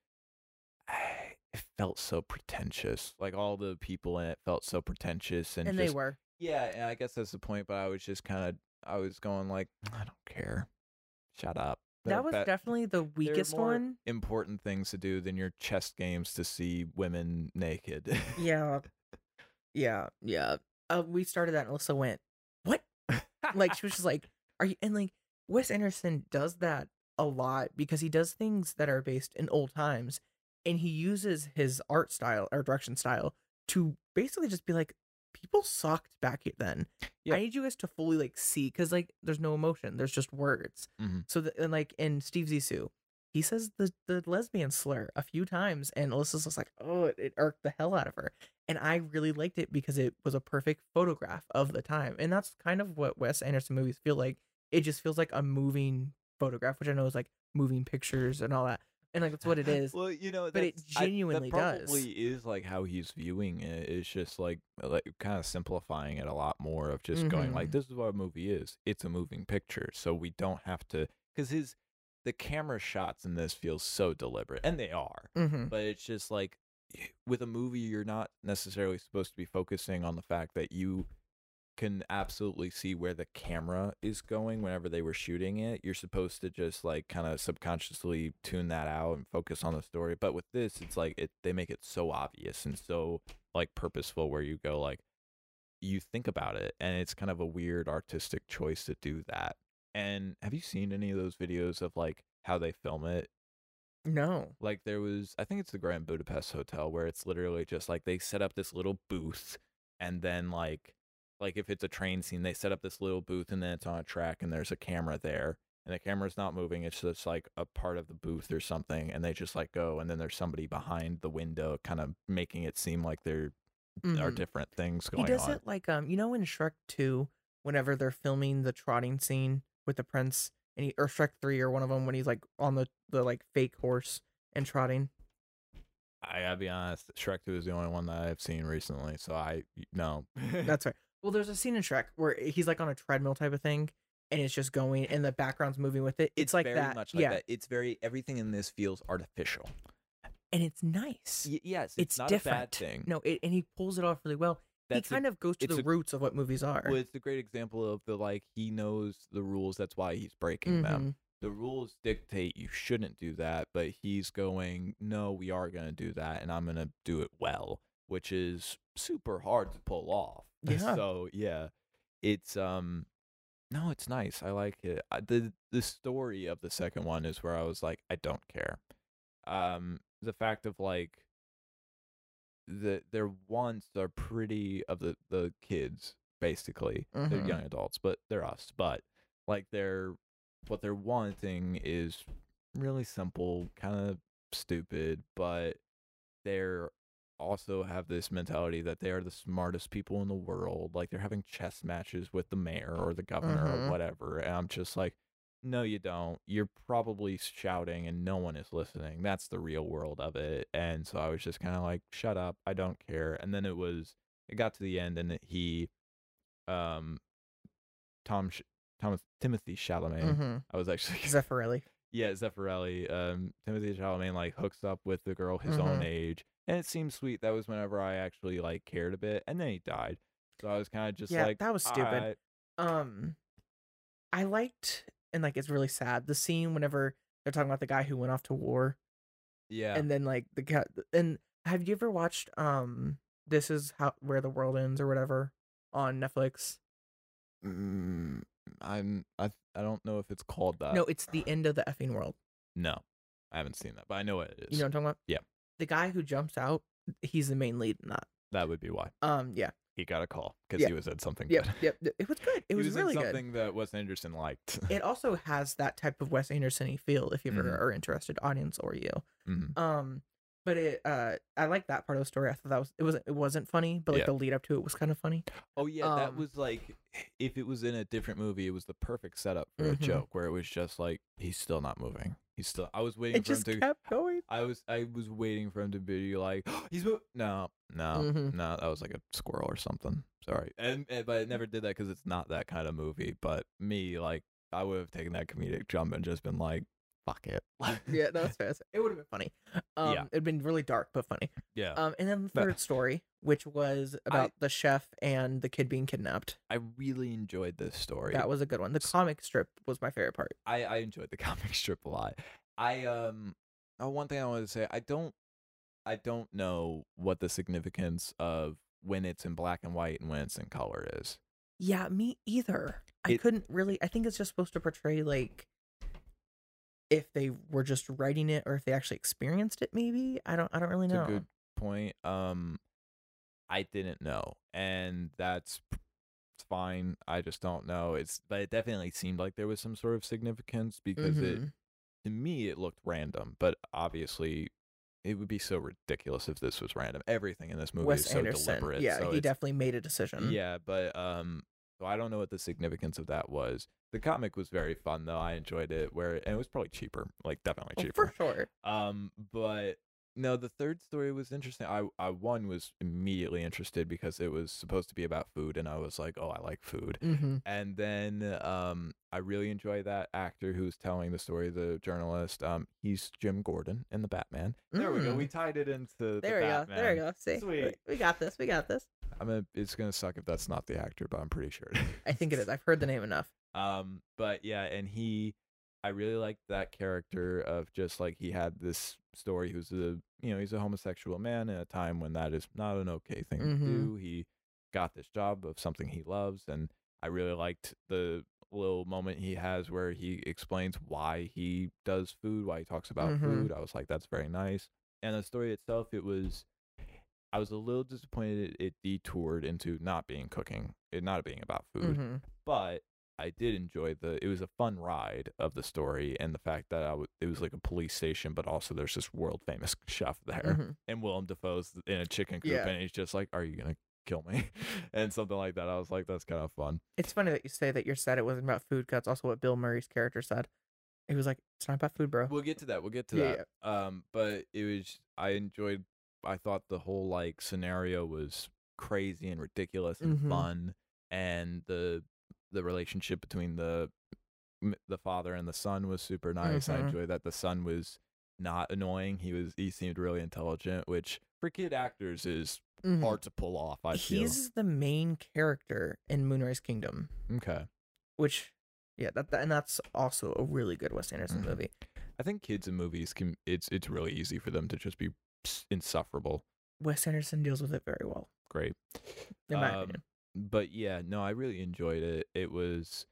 it felt so pretentious. Like all the people in it felt so pretentious and, and just they were. yeah, and I guess that's the point. But I was just kind of, I was going like, I don't care. Shut up. That was definitely the weakest more one. Important things to do than your chess games to see women naked. Yeah, [laughs] yeah, yeah. Uh, we started that, and Alyssa went, "What?" Like she was just like, [laughs] "Are you?" And like Wes Anderson does that a lot because he does things that are based in old times, and he uses his art style or direction style to basically just be like, "People sucked back then. Yeah. I need you guys to fully like see because like there's no emotion. There's just words. Mhm. So the, and like in Steve Zissou." He says the, the lesbian slur a few times, and Alyssa's just like, "Oh, it, it irked the hell out of her." and I really liked it because it was a perfect photograph of the time. And that's kind of what Wes Anderson movies feel like. It just feels like a moving photograph, which I know is like moving pictures and all that. And like that's what it [laughs] is. Well, you know, but it that's- I- genuinely that does. probably is like how he's viewing it. It's just like like kind of simplifying it a lot more of just going like, Mhm. this is what a movie is. It's a moving picture, so we don't have to because his the camera shots in this feel so deliberate, and they are. hmm But it's just like with a movie, you're not necessarily supposed to be focusing on the fact that you can absolutely see where the camera is going whenever they were shooting it. You're supposed to just like kind of subconsciously tune that out and focus on the story. But with this, it's like it they make it so obvious and so like purposeful where you go like you think about it and it's kind of a weird artistic choice to do that. And have you seen any of those videos of like how they film it No. like there was i think it's the grand budapest hotel where it's literally just like they set up this little booth and then like like if it's a train scene they set up this little booth and then it's on a track and there's a camera there and the camera's not moving it's just like a part of the booth or something and they just like go and then there's somebody behind the window kind of making it seem like there are Mhm. different things going on. He does on it like um, you know, in Shrek Two, whenever they're filming the trotting scene with the prince, and he or Shrek Three or one of them when he's like on the the like fake horse and trotting. i gotta be honest shrek 2 is the only one that i've seen recently so i no That's right. Well, there's a scene in Shrek where he's like on a treadmill type of thing, and it's just going, and the background's moving with it. It's, like very that. much like yeah, that it's very everything in this feels artificial and it's nice. Y- yes, it's, it's not different. a bad thing. No, it, and he pulls it off really well. That's he kind of goes to the a- roots of what movies are. well, it's a great example of the like he knows the rules. That's why he's breaking them. Mhm. The rules dictate you shouldn't do that, but he's going, no, we are going to do that, and I'm going to do it well, which is super hard to pull off. [laughs] Yeah. So yeah, it's um, no, it's nice. I like it. I, the The story of the second one is where I was like, I don't care. Um, the fact of like the their wants are pretty of the the kids basically. They're Mhm. young adults, but they're us. But like they're what they're wanting is really simple, kind of stupid, but they're also have this mentality that they are the smartest people in the world. Like they're having chess matches with the mayor or the governor Mhm. or whatever. And I'm just like, no, you don't. You're probably shouting and no one is listening. That's the real world of it. And so I was just kind of like, shut up. I don't care. And then it was, it got to the end and he, um, Tom, Sh- Thomas, Timothy Chalamet. hmm I was actually, [laughs] Zeffirelli. yeah, Zeffirelli. Um, Timothy Chalamet like hooks up with the girl his own Mhm. age. And it seemed sweet. That was whenever I actually like cared a bit. And then he died. So I was kind of just Yeah, like, that was stupid. "I- Um, I liked and like it's really sad the scene whenever they're talking about the guy who went off to war yeah. and then like the guy and have you ever watched um this is how where the world ends or whatever on Netflix? Mm, I'm I I don't know if it's called that. no, it's the end of the effing world. no, I haven't seen that, but I know what it is. You know what I'm talking about? Yeah. The guy who jumps out, he's the main lead in that. that would be why Um, yeah, he got a call because Yeah. he was in something. yep, good. yep. It was good. [laughs] It was, was really good. something that Wes Anderson liked. It also has that type of Wes Anderson-y feel if you ever Mhm. are interested, audience or you. Mhm. Um, but it uh I like that part of the story. I thought that was it wasn't it wasn't funny, but like Yeah. the lead up to it was kind of funny. Oh yeah, that Um, was like if it was in a different movie, it was the perfect setup for Mhm. a joke where it was just like he's still not moving. He's still. I was waiting It for him just to. kept going. I was I was waiting for him to be like [gasps] he's mo-" no no Mhm. no that was like a squirrel or something. Sorry, and, and but it never did that because it's not that kind of movie. But me like I would have taken that comedic jump and just been like fuck it. [laughs] [laughs] Yeah, no, that's fair. It would have been funny. Um, Yeah. it'd been really dark but funny. yeah. Um, and then the But- third story, which was about the chef and the kid being kidnapped. I really enjoyed this story. That was a good one. The comic strip was my favorite part. I I enjoyed the [laughs] comic strip a lot. I um oh, one thing I wanted to say I don't I don't know what the significance of when it's in black and white and when it's in color is. Yeah, me either. I It- couldn't really. I think it's just supposed to portray like if they were just writing it or if they actually experienced it. Maybe I don't. I don't really know. a good point. Um, I didn't know, and that's it's fine. I just don't know. It's but it definitely seemed like there was some sort of significance because it Mhm. to me it looked random, but obviously. It would be so ridiculous if this was random. Everything in this movie Wes is so Anderson. deliberate. yeah, so he definitely made a decision. Yeah, but um, so I don't know what the significance of that was. The comic was very fun though. I enjoyed it. Where and it was probably cheaper, like definitely Oh, cheaper. for sure. Um, but no, the third story was interesting. I I one was immediately interested because it was supposed to be about food, and I was like, oh, I like food. Mm-hmm. And then um, I really enjoy that actor who's telling the story, the journalist. Um, he's Jim Gordon in the Batman. There we go. We tied it into the Mm. There we go. There we go. See, Sweet. we- got this. We got this. I'm a, it's gonna suck if that's not the actor, but I'm pretty sure. it I think it is. I've heard the name enough. [laughs] Um, but yeah, and he, I really liked that character of just like he had this story. He was a, you know, he's a homosexual man in a time when that is not an okay thing Mhm. to do. He got this job of something he loves, and I really liked the little moment he has where he explains why he does food, why he talks about Mhm. food. I was like, that's very nice. And the story itself, it was. I was a little disappointed it, it detoured into not being cooking, it not being about food hmm but I did enjoy the. It was a fun ride of the story and the fact that I w- it was like a police station, but also there's this world famous [laughs] chef there, Mhm. and Willem Dafoe's in a chicken coop, Yeah. and he's just like, "Are you gonna kill me?" [laughs] and something like that. I was like, "That's kind of fun." It's funny that you say that you're sad it wasn't about food. That's also what Bill Murray's character said. He was like, "It's not about food, bro." We'll get to that. We'll get to Yeah, that. Um, but it was. I enjoyed. I thought the whole like scenario was crazy and ridiculous and Mhm. fun, and the the relationship between the the father and the son was super nice. I Mhm. enjoyed that the son was not annoying. He was. He seemed really intelligent, which for kid actors is Mhm. hard to pull off. I feel. He's the main character in Moonrise Kingdom, Okay. which, yeah, that, that and that's also a really good Wes Anderson Mhm. movie. I think kids in movies can. It's it's really easy for them to just be insufferable. Wes Anderson deals with it very well, Great. in my Um, opinion. But yeah, no, I really enjoyed it. It was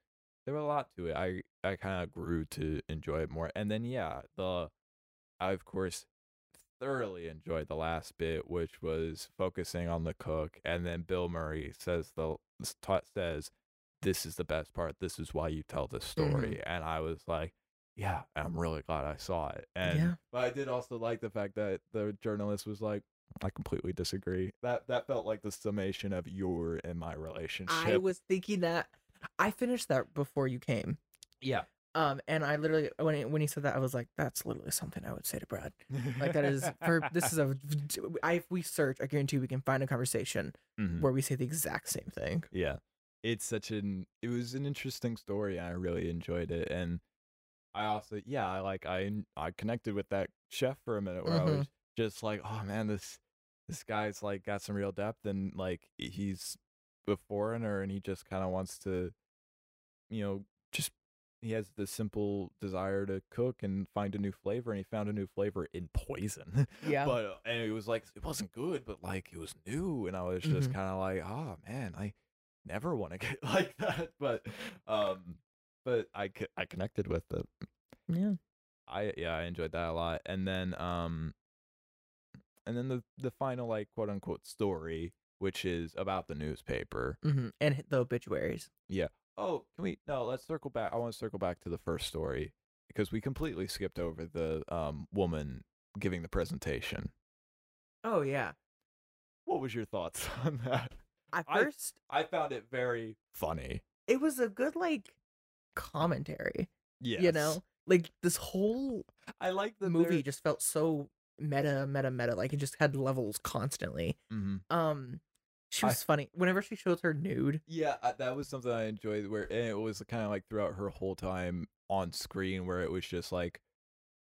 there was a lot to it. I I kind of grew to enjoy it more. And then yeah, the I of course thoroughly enjoyed the last bit, which was focusing on the cook. And then Bill Murray says the says, "This is the best part. This is why you tell this mm-hmm. story." And I was like. Yeah, I'm really glad I saw it. And Yeah. but I did also like the fact that the journalist was like, I completely disagree. That that felt like the summation of your and my relationship. I was thinking that I finished that before you came. yeah. Um, and I literally when he, when he said that, I was like, that's literally something I would say to Brad. Like that is for this is a [laughs] I if we search, I guarantee we can find a conversation Mhm. where we say the exact same thing. Yeah. It's such an it was an interesting story and I really enjoyed it and I also yeah, I like I I connected with that chef for a minute where I Mhm. was just like, "Oh man, this this guy's like got some real depth and like he's a foreigner and he just kind of wants to you know, just he has this simple desire to cook and find a new flavor and he found a new flavor in poison." [laughs] Yeah. but and it was like it wasn't good, but like it was new, and I was just Mhm. kind of like, oh man, I never want to [laughs] get like that. But um, but I I connected with it. yeah. I yeah, I enjoyed that a lot. And then um, and then the the final like quote unquote story, which is about the newspaper. hmm And the obituaries. Yeah. Oh, can we? No, let's circle back. I want to circle back to the first story because we completely skipped over the um woman giving the presentation. Oh yeah. What was your thoughts [laughs] on that? At I- first, I found it very funny. it was a good like commentary. Yeah. You know, like this whole I like the movie just felt so meta, meta, meta. Like it just had levels constantly. hmm Um, she I- was funny whenever she shows her nude. Yeah, I, that was something I enjoyed. Where and it was kind of like throughout her whole time on screen, where it was just like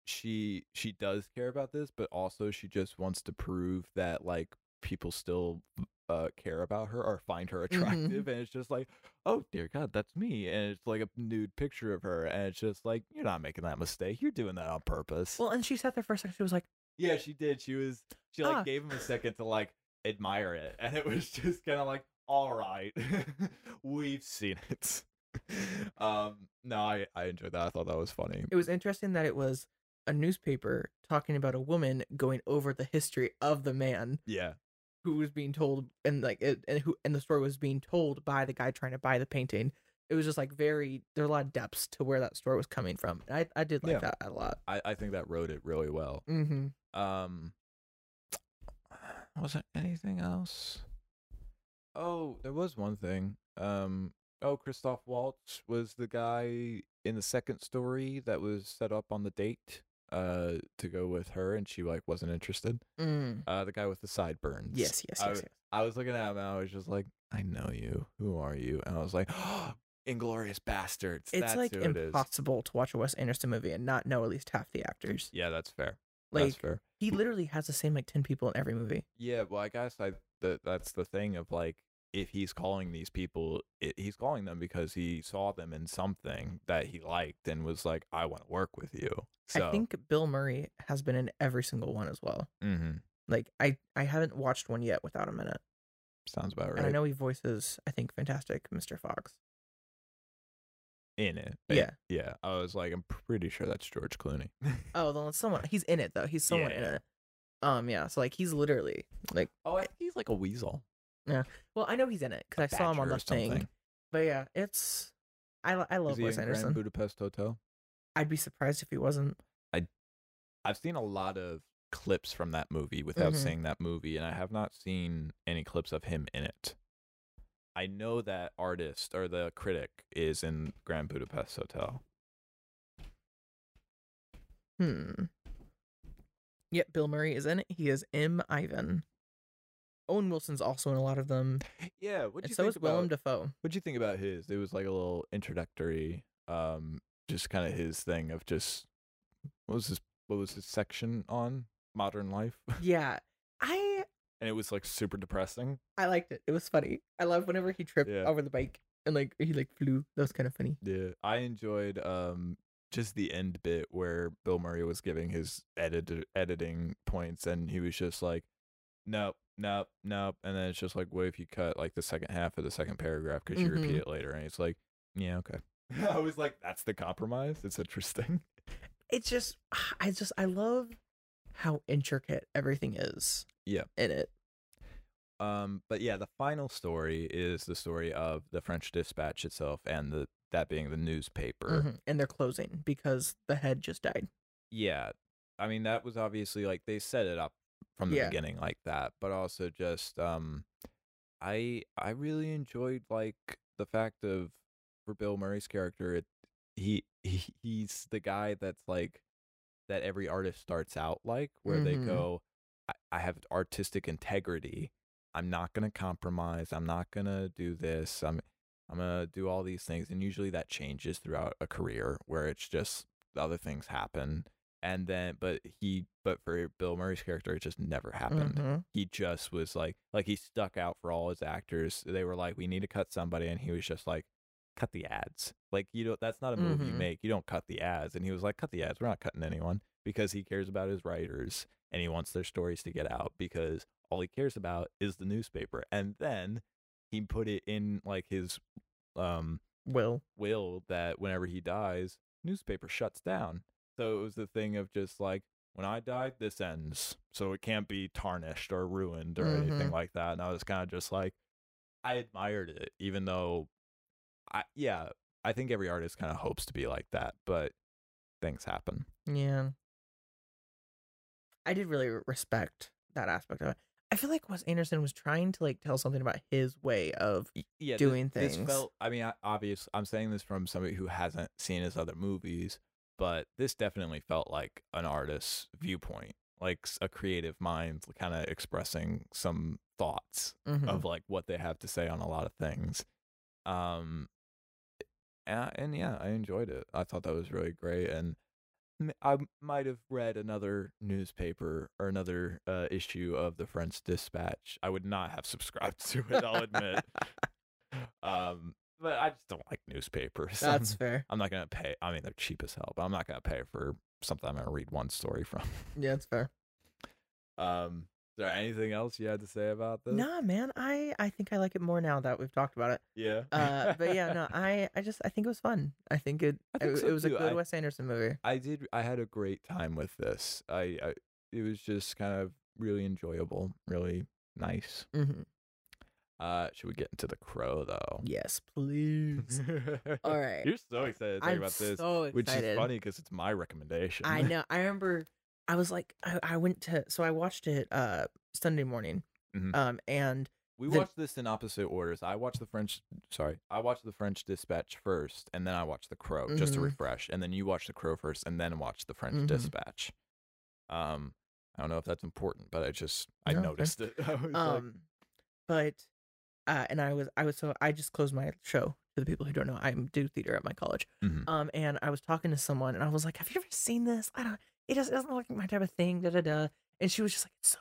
she she does care about this, but also she just wants to prove that like people still uh care about her or find her attractive and it's just like oh dear god that's me and it's like a nude picture of her and it's just like you're not making that mistake you're doing that on purpose Well, and she sat there for a second. She was like, Yeah, she did. She was she like Ah. gave him a second to like admire it, and it was just kind of like, all right, [laughs] we've seen it. [laughs] um, no, I I enjoyed that. I thought that was funny. it was interesting that it was a newspaper talking about a woman going over the history of the man Yeah, who was being told and like it, and who and the story was being told by the guy trying to buy the painting. It was just like very there were a lot of depths to where that story was coming from. And I I did like Yeah. that a lot. I I think that wrote it really well. Mm-hmm. Um, was there anything else? Oh, there was one thing. Um, oh, Christoph Waltz was the guy in the second story that was set up on the date. Uh, to go with her, and she like wasn't interested. Mm. Uh, the guy with the sideburns. Yes, yes, I yes, w- yes. I was looking at him and I was just like, I know you. Who are you? And I was like, [gasps] Inglourious Basterds. It's That's like who it is. impossible to watch a Wes Anderson movie and not know at least half the actors. Yeah, that's fair. that's Like fair. he literally has the same like ten people in every movie. Yeah, well, I guess I that that's the thing of like if he's calling these people, it, he's calling them because he saw them in something that he liked and was like, I want to work with you. So I think Bill Murray has been in every single one as well. mhm, Like I I haven't watched one yet without him in it. sounds about right. And I know he voices I think fantastic Mr. Fox. In it. Yeah. yeah. I was like, I'm pretty sure that's George Clooney. [laughs] Oh, then it's someone he's in it though. He's someone in Yeah. it. Um yeah, so like he's literally like oh, I think he's like a weasel. Yeah. Well, I know he's in it cuz I saw him on the thing. But yeah, it's I I love Wes Anderson. Budapest Hotel? I'd be surprised if he wasn't. I've seen a lot of clips from that movie without Mhm. seeing that movie, and I have not seen any clips of him in it. I know that artist or the critic is in Grand Budapest Hotel. Hmm. Yep, Bill Murray is in it. He is M. Ivan. Owen Wilson's also in a lot of them, Yeah, what and you so think is Willem about? Dafoe. What'd you think about his? It was like a little introductory, um, just kind of his thing of just what was his what was his section on modern life, [laughs] Yeah, I and it was like super depressing. I liked it. It was funny. I love whenever he tripped Yeah. over the bike and like he like flew. That was kind of funny. Yeah, I enjoyed um just the end bit where Bill Murray was giving his edit editing points, and he was just like, "Nope, nope, nope," and then it's just like, "What if you cut like the second half of the second paragraph because you repeat Mhm. it later?" And it's like, "Yeah, okay." [laughs] I was like, "That's the compromise." It's interesting. It's just [sighs] I just I love how intricate everything is. Yeah. in it. Um, but yeah, the final story is the story of the French Dispatch itself, and the that being the newspaper. Mhm. And they're closing because the head just died. yeah i mean that was obviously like they set it up from the Yeah. beginning like that but also just um i i really enjoyed like the fact of for bill murray's character it he he, [laughs] he's the guy that's like that every artist starts out like, where they Mhm. go, I, I have artistic integrity. I'm not gonna compromise. I'm not gonna do this. I'm I'm gonna do all these things, and usually that changes throughout a career where it's just other things happen, and then but he but for Bill Murray's character, it just never happened Mhm. he just was like like he stuck out for all his actors they were like we need to cut somebody and he was just like cut the ads like you don't that's not a movie you Mhm. make you don't cut the ads and he was like cut the ads we're not cutting anyone because he cares about his writers and he wants their stories to get out because all he cares about is the newspaper and then he put it in like his um Will. will that whenever he dies, newspaper shuts down. So it was the thing of just like when I die, this ends, so it can't be tarnished or ruined or anything Mhm. like that. And I was kind of just like, I admired it, even though, I yeah, I think every artist kind of hopes to be like that, but things happen. Yeah. I did really respect that aspect of it. I feel like Wes Anderson was trying to like tell something about his way of Yeah, Doing this, This things. felt. I mean, obvious. I'm saying this from somebody who hasn't seen his other movies, but this definitely felt like an artist's viewpoint, like a creative mind, kind of expressing some thoughts Mhm. of like what they have to say on a lot of things. Um, and, and yeah, I enjoyed it. I thought that was really great, and I might have read another newspaper or another uh, issue of the French Dispatch. I would not have subscribed [laughs] to it. I'll admit. um, but I just don't like newspapers. [laughs] That's fair. I'm not gonna pay. I mean, they're cheap as hell, but I'm not gonna pay for something I'm gonna read one story from. Yeah, it's fair. [laughs] Um, there anything else you had to say about this? Nah, man, I I think I like it more now that we've talked about it. Yeah. Uh, but yeah, no, [laughs] I I just I think it was fun. I think it I think it, so it was a good I- Wes Anderson movie. I did. I had a great time with this. I, I it was just kind of really enjoyable, really nice. hmm Uh, should we get into the crow though? Yes, please. [laughs] All right. You're so excited to talk I'm about this, so excited. which is funny because it's my recommendation. I know. I remember. I was like, I, I went to so I watched it uh Sunday morning, Mhm. um, and we the- watched this in opposite orders. I watched the French. Sorry, I watched the French Dispatch first, and then I watched the Crow just to Mhm. refresh, and then you watched the Crow first, and then watched the French Mhm. Dispatch. Um, I don't know if that's important, but I just I No, okay. noticed it. [laughs] I was like, um, but uh, and I was I was so I just closed my show for the people who don't know. I'm do theater at my college. Mhm. Um, and I was talking to someone, and I was like, "Have you ever seen this? I don't. It doesn't, doesn't look like my type of thing." Da da da. And she was just like, "It's so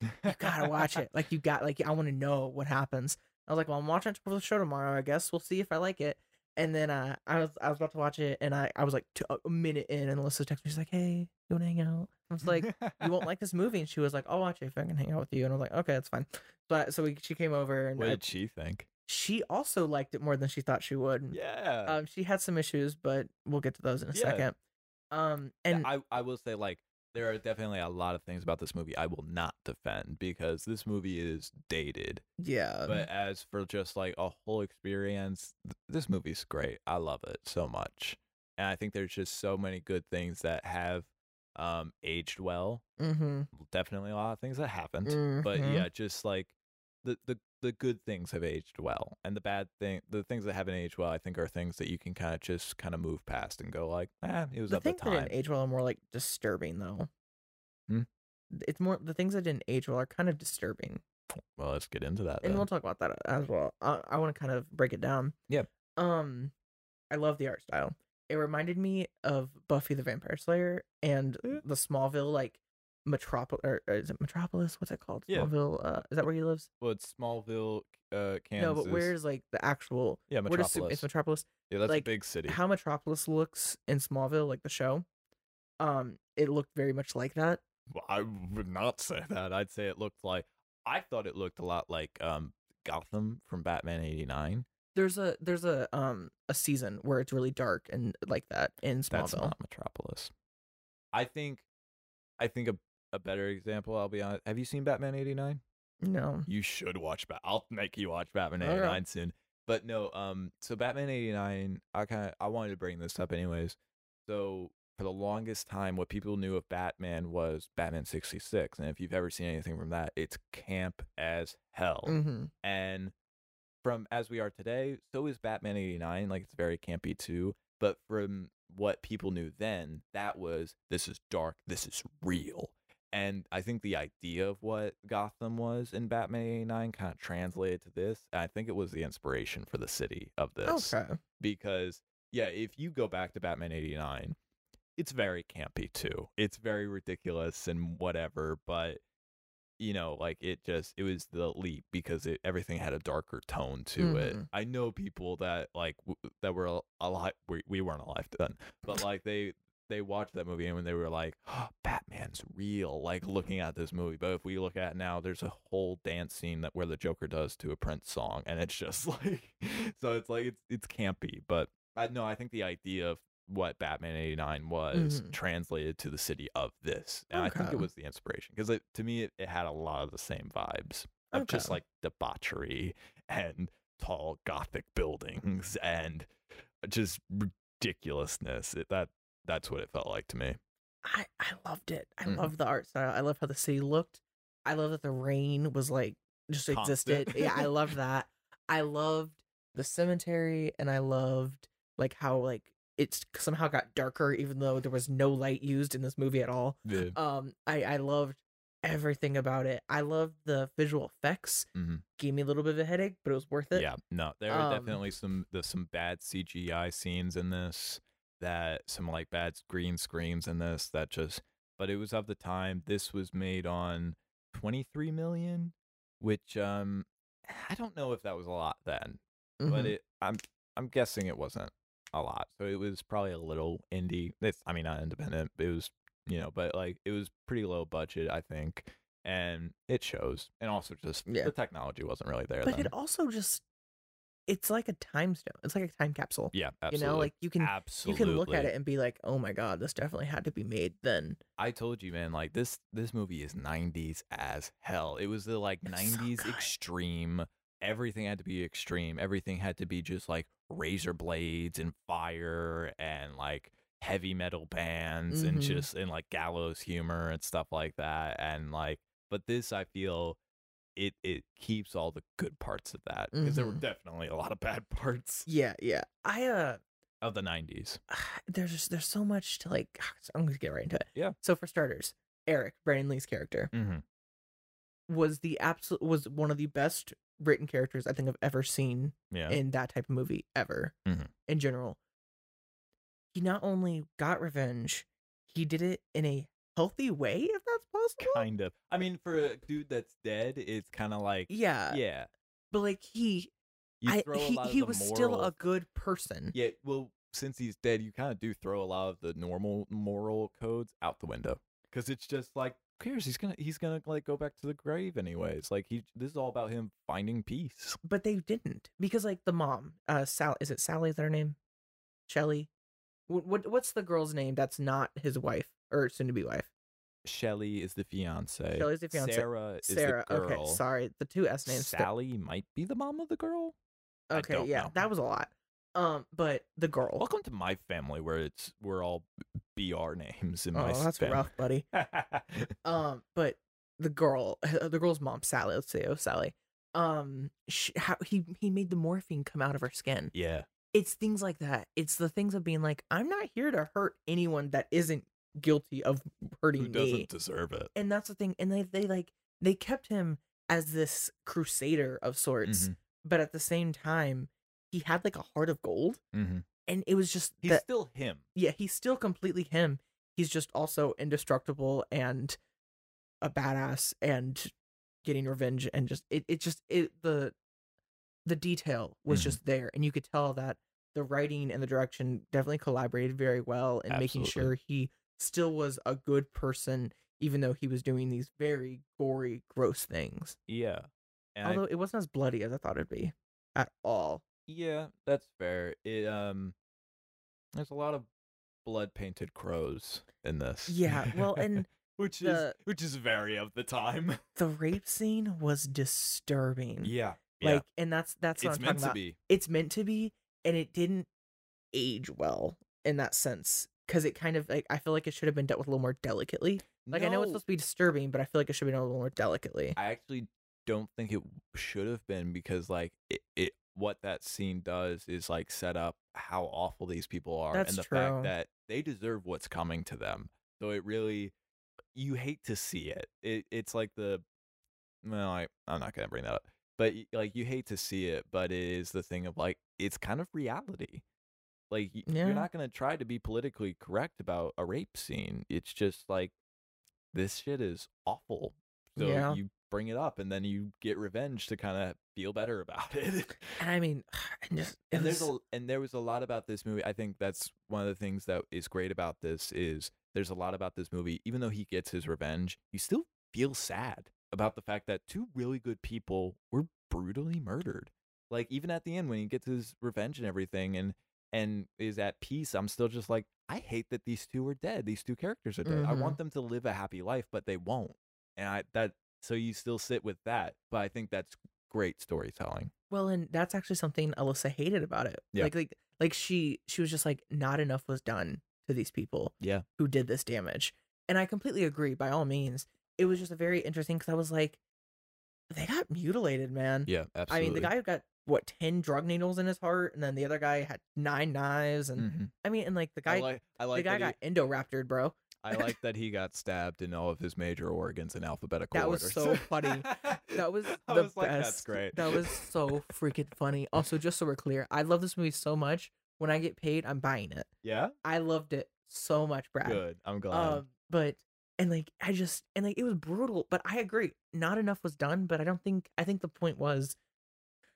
good. You gotta watch it. Like you got like I want to know what happens." I was like, "Well, I'm watching it for the show tomorrow. I guess we'll see if I like it." And then uh, I was I was about to watch it, and I, I was like two, a minute in, and Alyssa texted me. She's like, "Hey, you want to hang out?" I was like, "You won't like this movie," and she was like, "I'll watch it if I can hang out with you." And I was like, "Okay, that's fine." So I, so we, she came over, and what I- did she think? she also liked it more than she thought she would. Yeah. Um, she had some issues, but we'll get to those in a Yeah. second. Um, Yeah, and I I will say like there are definitely a lot of things about this movie I will not defend because this movie is dated. yeah, But as for just like a whole experience, th- this movie's great. I love it so much. And I think there's just so many good things that have um aged well. mm-hmm, Definitely a lot of things that haven't. But Mhm. yeah, just like the the the good things have aged well. And the bad thing the things that haven't aged well, I think are things that you can kind of just kind of move past and go like, "Eh, it was the at the things that time." didn't age well are more like disturbing, though. Hmm? It's more the things that didn't age well are kind of disturbing, Well, let's get into that. and then. we'll talk about that as well. I, I want to kind of break it down. Yeah. Um, I love the art style. It reminded me of Buffy the Vampire Slayer and the Smallville like metropolis or, or is it Metropolis? What's it called? Yeah. Smallville. Uh, is that where he lives? Well, it's Smallville, uh, Kansas. No, but where's like the actual? yeah Metropolis? it's Metropolis? yeah, that's like, a big city. How Metropolis looks in Smallville, like the show. Um, it looked very much like that. Well, I would not [laughs] say that. I'd say it looked like I thought it looked a lot like um Gotham from Batman '89. There's a there's a um a season where it's really dark and like that in Smallville. That's not Metropolis. I think, I think a a better example. I'll be honest. Have you seen Batman '89? No. You should watch Bat. I'll make you watch Batman Okay. '89 soon. But no, um, so Batman '89. I kind of I wanted to bring this up anyways. So for the longest time, what people knew of Batman was Batman '66, and if you've ever seen anything from that, it's camp as hell. Mm-hmm. and from as we are today, so is Batman 89. Like it's very campy too. But from what people knew then, that was this is dark, this is real. And I think the idea of what Gotham was in Batman 89 kind of translated to this. And I think it was the inspiration for the city of this. Okay. Because, yeah, if you go back to Batman 89, it's very campy too. It's very ridiculous and whatever, but you know, like it just it was the leap because it everything had a darker tone to it. Mhm. I know people that like w- that were al- alive. We we weren't alive then, but like they they watched that movie and when they were like, oh, Batman's real, like looking at this movie. But if we look at it now, there's a whole dance scene that where the Joker does to a Prince song, and it's just [laughs] like, so it's like it's it's campy. But I no, I think the idea of what Batman '89 was Mhm. translated to the city of this, and I think it was the inspiration because to me it, it had a lot of the same vibes of just like debauchery and tall gothic buildings and just ridiculousness. It, that that's what it felt like to me. I I loved it. I Mhm. love the art style. I love how the city looked. I love that the rain was like just existed. Yeah, I loved [laughs] that. I loved the cemetery, and I loved like how like it somehow got darker, even though there was no light used in this movie at all. Yeah. Um, I I loved everything about it. I loved the visual effects. Mhm. Gave me a little bit of a headache, but it was worth it. Yeah, no, there are Um, definitely some there's some bad CGI scenes in this that some like bad green screens in this that just but it was of the time this was made on 23 million which um I don't know if that was a lot then but Mhm. it I'm I'm guessing it wasn't a lot so it was probably a little indie it's I mean not independent it was you know but like it was pretty low budget I think and it shows and also just Yeah. the technology wasn't really there but then it also just it's like a time stone. It's like a time capsule. yeah absolutely. You know, like you can absolutely you can look at it and be like, "Oh my god, this definitely had to be made then." I told you, man, like this this movie is 90s as hell. It was the like It's 90s good. extreme. Everything had to be extreme. Everything had to be just like razor blades and fire and like heavy metal bands and Mhm. just and like gallows humor and stuff like that. And like but this I feel it it keeps all the good parts of that because there were Mhm. definitely a lot of bad [laughs] parts Yeah, yeah. I uh of the 90s. there's just there's so much to like I'm gonna get right into it. Yeah. So for starters, Eric, Brandon Lee's character, Mm-hmm. was the absolute was one of the best written characters I think I've ever seen Yeah. in that type of movie ever Mhm. in general. He not only got revenge, he did it in a healthy way, if possible. kind of. I mean, for a dude that's dead, it's kind of like Yeah. yeah. But like he You I, throw a he, of he was still a good person. Yeah, well, since he's dead, you kind of do throw a lot of the normal moral codes out the window because it's just like, who cares? He's gonna he's gonna like go back to the grave anyways. Like he, this is all about him finding peace. But they didn't because like the mom, uh, Sal, is it Sally? Is that her name? Shelly. What, what what's the girl's name? That's not his wife or soon to be wife. Shelly is the fiance. Shelly's the fiancé. Sarah is Sarah. the girl. Okay, sorry. The two S names. Sally might be the mom of the girl. Okay, yeah, know. that was a lot. Um, but the girl. Welcome to my family where it's we're all BR names in oh, my that's family. rough, buddy. [laughs] Um, but the girl, [laughs] the girl's mom, Sally. Let's say, oh Sally. Um, she, how he he made the morphine come out of her skin. yeah. It's things like that. It's the things of being like, I'm not here to hurt anyone that isn't guilty of hurting Who me. doesn't deserve it? And that's the thing. And they they like they kept him as this crusader of sorts, Mhm. but at the same time, he had like a heart of gold, Mm-hmm. and it was just He's that. still him. yeah, he's still completely him. He's just also indestructible and a badass and getting revenge and just it it just it the the detail was Mhm. just there and you could tell that the writing and the direction definitely collaborated very well in making sure he still was a good person even though he was doing these very gory gross things. Yeah. And I Although it wasn't as bloody as I thought it'd be at all. Yeah, that's fair. It um there's a lot of blood painted crows in this. Yeah, well, and [laughs] which the- is which is very of the time. [laughs] the rape scene was disturbing. Yeah. Like, and that's that's what it's I'm meant talking to about. be. It's meant to be, and it didn't age well in that sense because it kind of like I feel like it should have been dealt with a little more delicately. Like I know it's supposed to be disturbing, but I feel like it should be done a little more delicately. I actually don't think it should have been because like it, it what that scene does is like set up how awful these people are That's and the true. fact that they deserve what's coming to them. So it really you hate to see it. It it's like the well, I, I'm not gonna bring that up, but like you hate to see it, but it is the thing of like it's kind of reality. Like Yeah. you're not gonna try to be politically correct about a rape scene. It's just like this shit is awful. So Yeah. you bring it up, and then you get revenge to kind of feel better about it. And [laughs] I mean, [sighs] and just and there's a and there was a lot about this movie. I think that's one of the things that is great about this is there's a lot about this movie. Even though he gets his revenge, you still feel sad about the fact that two really good people were brutally murdered. Like even at the end when he gets his revenge and everything and and is at peace, I'm still just like I hate that these two are dead. These two characters are dead. I Mhm. want them to live a happy life, but they won't. And I that so you still sit with that. But I think that's great storytelling. Well, and that's actually something Alyssa hated about it. Yeah. Like, like, like she, she was just like, not enough was done to these people Yeah. who did this damage, and I completely agree. By all means, it was just a very interesting because I was like, they got mutilated, man. Yeah, absolutely. I mean, the guy who got what ten drug needles in his heart, and then the other guy had nine knives, and Mhm. I mean, and like the I guy, like I like the guy got endoraptored, bro. I like that he got [laughs] stabbed in all of his major organs in alphabetical That was order. so funny. [laughs] That was I the was best. like, that's great. That was so freaking funny. [laughs] Also, just so we're clear, I love this movie so much. When I get paid, I'm buying it. yeah. I loved it so much, Brad. Good. I'm glad. Um, but and like I just and like it was brutal, but I agree. Not enough was done, but I don't think I think the point was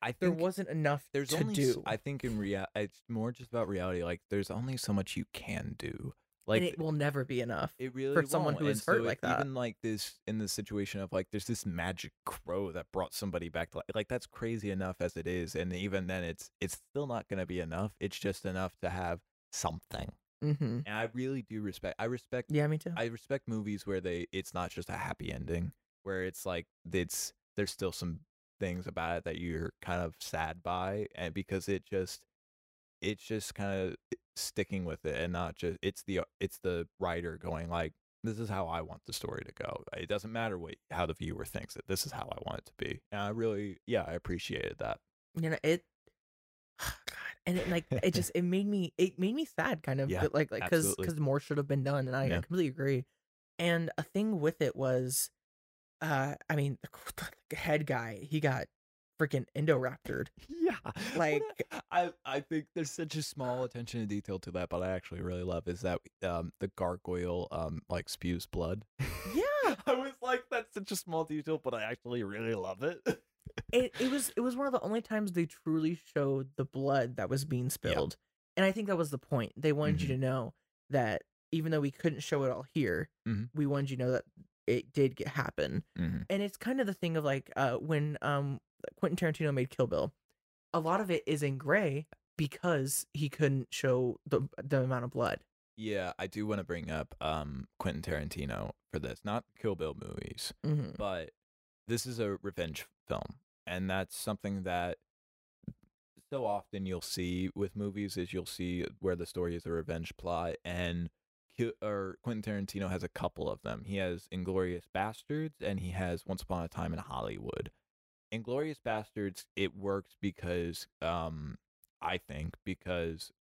I there wasn't enough there's to only. do. I think in real, it's more just about reality. Like there's only so much you can do. Like and it will never be enough. It really for someone won't. who is and hurt so like that. Even like this in the situation of like there's this magic crow that brought somebody back to life. Like that's crazy enough as it is, and even then it's it's still not gonna be enough. It's just enough to have something. Mm-hmm. And I really do respect. I respect. Yeah, me too. I respect movies where they it's not just a happy ending, where it's like it's there's still some things about it that you're kind of sad by, and because it just it's just kind of sticking with it and not just it's the it's the writer going like this is how I want the story to go. It doesn't matter what how the viewer thinks it. This is how I want it to be. And I really yeah, I appreciated that. you know it. [sighs] God, and it like it [laughs] just it made me it made me sad kind of Yeah, but, like like because because more should have been done and I, I Yeah. completely agree. And a thing with it was, uh, I mean [laughs] the, head guy he got freaking endoraptored. Yeah. Like- I I think there's such a small attention to detail to that, but I actually really love is that um the gargoyle um like spews blood. Yeah, [laughs] I was like, that's such a small detail, but I actually really love it. it it was it was one of the only times they truly showed the blood that was being spilled, and I think that was the point. They wanted you to know that even though we couldn't show it all here, Mhm. we wanted you to know that it did get happen. mm-hmm. and it's kind of the thing of like uh when um Quentin Tarantino made Kill Bill, a lot of it is in gray because he couldn't show the the amount of blood. Yeah, I do want to bring up um Quentin Tarantino for this, not Kill Bill movies, Mm-hmm. but this is a revenge film, and that's something that so often you'll see with movies is you'll see where the story is a revenge plot, and Or Quentin Tarantino has a couple of them. He has Inglourious Basterds, and he has Once Upon a Time in Hollywood. Inglourious Basterds, it works because um I think because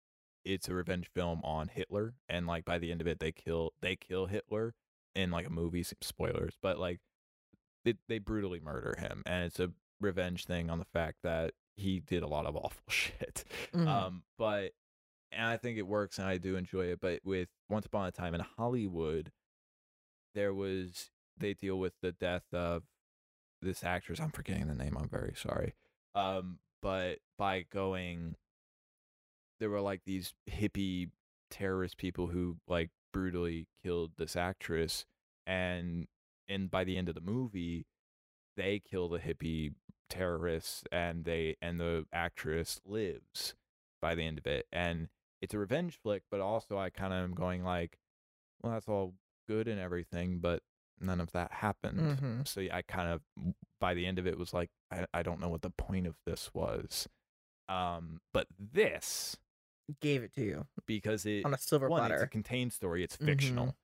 it's a revenge film on Hitler, and like by the end of it, they kill they kill Hitler in like a movie. Spoilers, but like they they brutally murder him, and it's a revenge thing on the fact that he did a lot of awful [laughs] shit. Mhm. Um, but and I think it works, and I do enjoy it. But with Once Upon a Time in Hollywood, there was they deal with the death of this actress. I'm forgetting the name. I'm very sorry. Um, but by going, there were like these hippie terrorist people who like brutally killed this actress, and and by the end of the movie, they kill the hippie terrorists, and they and the actress lives by the end of it, and it's a revenge flick, but also I kind of am going like, well, that's all good and everything, but none of that happened. Mhm. So I kind of by the end of it was like, I, I don't know what the point of this was. Um, but this Gave it to you because it on a silver one, it's a contained story. It's Mhm. fictional.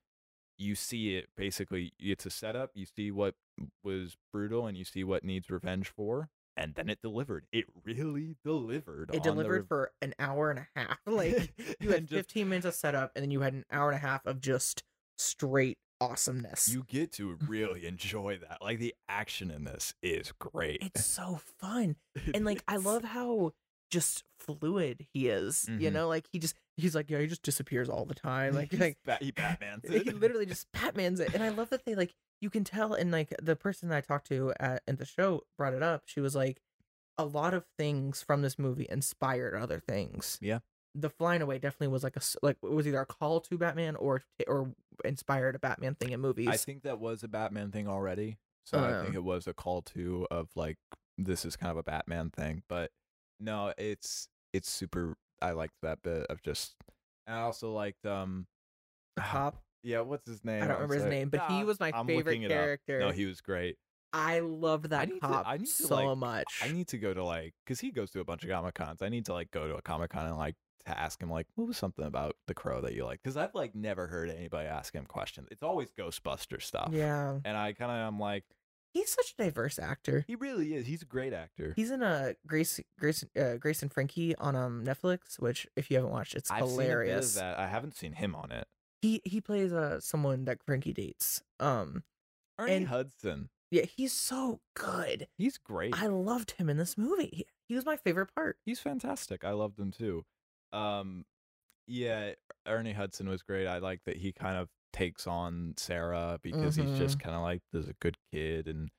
You see it basically. It's a setup. You see what was brutal and you see what needs revenge for and then it delivered it really delivered It delivered for an hour and a half. [laughs] Like [laughs] you had just- 15 minutes of setup, and then you had an hour and a half of just straight awesomeness. you get to really enjoy that like the action in this is great it's [laughs] so fun, and like I love how just fluid he is. You Mhm. know, like he just he's like yeah, he just disappears all the time. Like like he batman's he literally just Batman's it, and I love that they like you can tell. And like the person that I talked to at in the show brought it up. She was like, a lot of things from this movie inspired other things. Yeah. the flying away definitely was like a like it was either a call to Batman or or inspired a Batman thing in movies. I think that was a Batman thing already. So I think it was a call to of like this is kind of a Batman thing. But no, it's it's super I liked that bit of just I also liked um the cop. Yeah, what's his name? I don't remember his name, but he was my I'm favorite looking it up. character. No, he was great. I loved that need to- I need to, so like- much. I need to go to like because he goes to a bunch of comic cons. I need to like go to a comic con and like to ask him like what was something about the crow that you like because I've like never heard anybody ask him questions. It's always Ghostbuster stuff. yeah, and I kind of am like he's such a diverse actor. he really is. He's a great actor. He's in a Grace Grace uh, Grace and Frankie on um Netflix, which if you haven't watched, it's I've hilarious. Seen a bit of that. I haven't seen him on it. He he plays uh someone that Frankie dates. Um Ernie And- Hudson. yeah, he's so good. He's great. I loved him in this movie. He, he was my favorite part. He's fantastic. I loved him too. Um, yeah, Ernie Hudson was great. I like that he kind of takes on Sarah because he's just Mm-hmm. kind of like there's a good kid and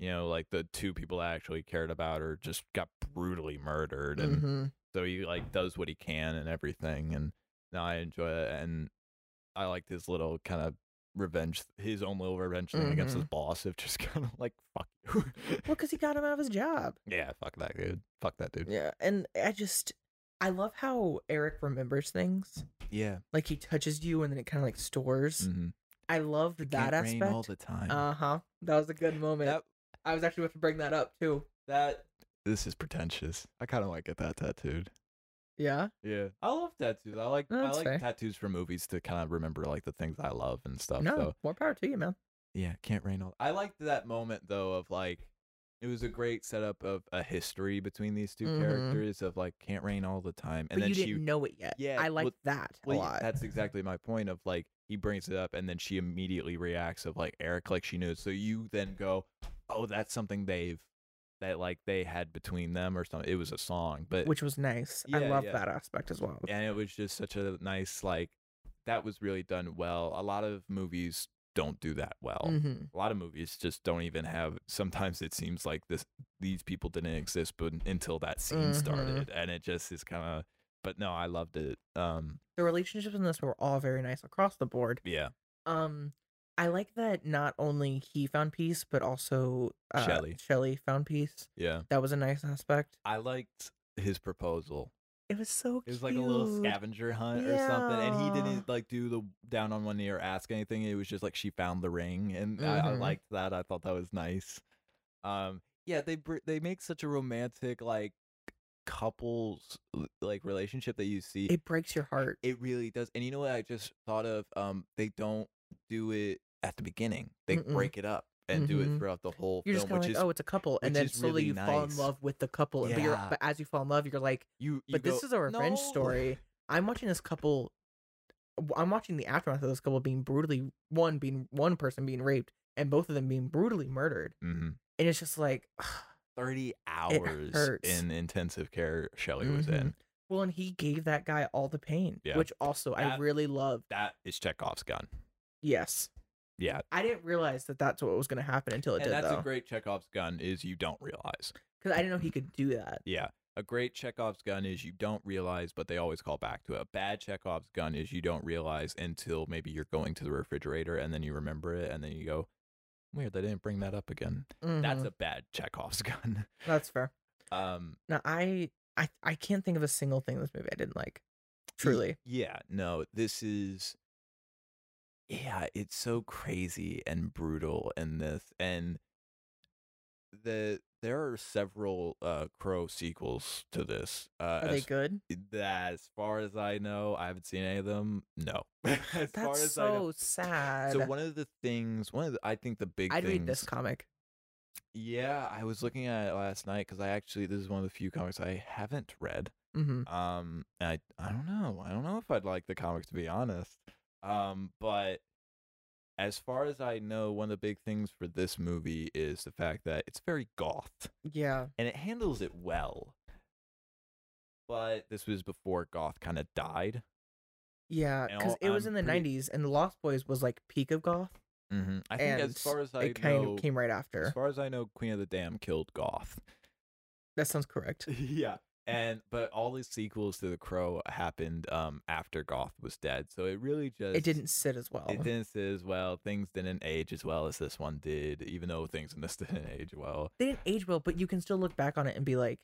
you know like the two people I actually cared about her just got brutally murdered and Mhm. so he like does what he can and everything and now I enjoy it and I liked his little kind of revenge his own little revenge thing against his Mhm. boss of just [laughs] kind of like fuck you Well, because he got him out of his job. yeah fuck that dude fuck that dude Yeah, and I just I love how Eric remembers things. yeah Like he touches you and then it kind of like stores. mm-hmm. I love that aspect. all the time Uh huh. That was a good moment. that I was actually about to bring that up too. that this is pretentious I kind of want to get that tattooed Yeah. yeah I love tattoos I like I That's like fair. tattoos for movies to kind of remember like the things I love and stuff no, so more power to you, man. Yeah, can't rain all. I liked that moment though of like, it was a great setup of a history between these 2 Mhm. characters of like can't rain all the time, and but then you she. didn't know it yet. Yeah, I well- liked that well, a yeah, lot. That's exactly my point of like he brings it up, and then she immediately reacts of like Eric, like she knows. So you then go, oh, that's something they've that like they had between them or something. It was a song, but which was nice. I love yeah. that aspect as well. and it was just such a nice like that was really done well. A lot of movies don't do that well hmm a lot of movies just don't even have sometimes it seems like this these people didn't exist but until that scene Mhm. started and it just is kind of but no i loved it um The relationships in this were all very nice across the board. yeah Um, I like that not only he found peace, but also uh, Shelley. Shelley found peace. yeah That was a nice aspect. i liked his proposal It was so it was like a little scavenger hunt or something and he didn't like do the down on one knee or ask anything it was just like she found the ring and I, I Mhm. liked that i thought that was nice um yeah they they make such a romantic like couples like relationship that you see It breaks your heart. It really does. And you know what I just thought of? Um, they don't do it at the beginning. They Mm-mm. break it up and do it Mhm. throughout the whole You're just film, which like, is oh, it's a couple, and then slowly really you fall in love with the couple. But you're, but as you fall in love, you're like, you. you but this is a revenge "No." story. I'm watching this couple. I'm watching the aftermath of this couple being brutally one being one person being raped and both of them being brutally murdered, Mhm. and it's just like, [sighs] Thirty hours in intensive care. Shelley was in. Well, and he gave that guy all the pain, Yeah. which also I really loved. That is Chekhov's gun. Yes, Yeah, I didn't realize that that's what was going to happen until it and did that's though, a great Chekhov's gun. Is you don't realize. because I didn't know he could do that. Yeah. A great Chekhov's gun is you don't realize, but they always call back to it. A bad Chekhov's gun is you don't realize until maybe you're going to the refrigerator and then you remember it and then you go, weird, they didn't bring that up again. That's Mhm. a bad Chekhov's [laughs] gun. that's fair. Um, Now I I I can't think of a single thing in this movie I didn't like. Truly. yeah, no, this is, yeah, it's so crazy and brutal in this. And the there are several uh Crow sequels to this. Uh, Are they as, good? that, as far as I know, I haven't seen any of them. No, [laughs] as That's I know. so sad. So one of the things, one of the, I think the big I'd things. read this comic. Yeah, I was looking at it last night because I actually this is one of the few comics I haven't read. hmm Um, I I don't know. I don't know if I'd like the comics to be honest. Um, but as far as I know, one of the big things for this movie is the fact that it's very goth Yeah. and it handles it well. But this was before goth kind of died. Yeah, because it was I'm in the pretty- '90s, and the Lost Boys was like peak of goth, Mm-hmm. I think as far as I it kind know, of came right after. as far as I know, Queen of the Damned killed goth. That sounds correct. [laughs] yeah. And but all the sequels to The Crow happened um after Goth was dead. So it really just It didn't sit as well. it didn't sit as well. Things didn't age as well as this one did, even though things in this [laughs] didn't age well. They didn't age well, but you can still look back on it and be like,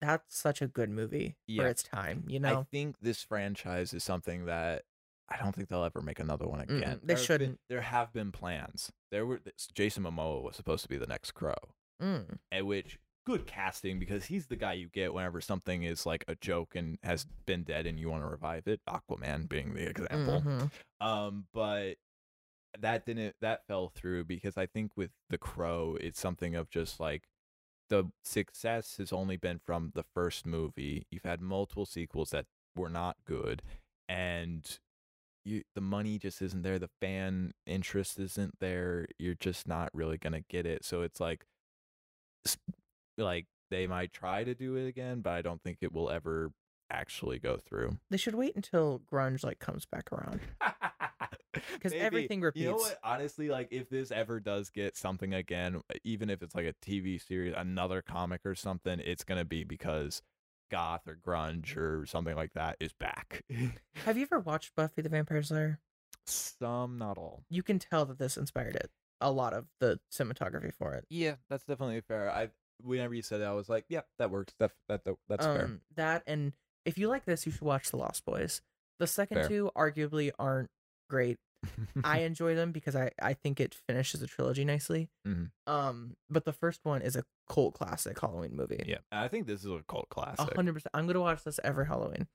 "That's such a good movie Yeah. for its time." You know, I think this franchise is something that I don't think they'll ever make another one Mm-mm, again. they There have been- shouldn't. there have been plans. There were Jason Momoa was supposed to be the next Crow, Mm. at which good casting because he's the guy you get whenever something is like a joke and has been dead and you want to revive it. Aquaman being the example. Mhm. Um, but that didn't that fell through because I think with the Crow, it's something of just like the success has only been from the first movie. You've had multiple sequels that were not good, and you the money just isn't there. The fan interest isn't there. You're just not really gonna get it. So it's like, like they might try to do it again, but I don't think it will ever actually go through. They should wait until grunge like comes back around. [laughs] Because everything repeats. You know what? Honestly, like if this ever does get something again, even if it's like a TV series, another comic or something, it's gonna be because goth or grunge or something like that is back. Have you [laughs] ever watched Buffy the Vampire Slayer? Some, not all. You can tell that this inspired it. A lot of the cinematography for it. Yeah, that's definitely fair. I whenever you said that, I was like, yeah, that works. That that, that that's fair. um, That and if you like this, you should watch The Lost Boys. The second Fair. two arguably aren't great. I [laughs] enjoy them because I I think it finishes the trilogy nicely. Mhm. Um, but the first one is a cult classic Halloween movie. yeah, I think this is a cult A classic. hundred percent. I'm gonna watch this every Halloween.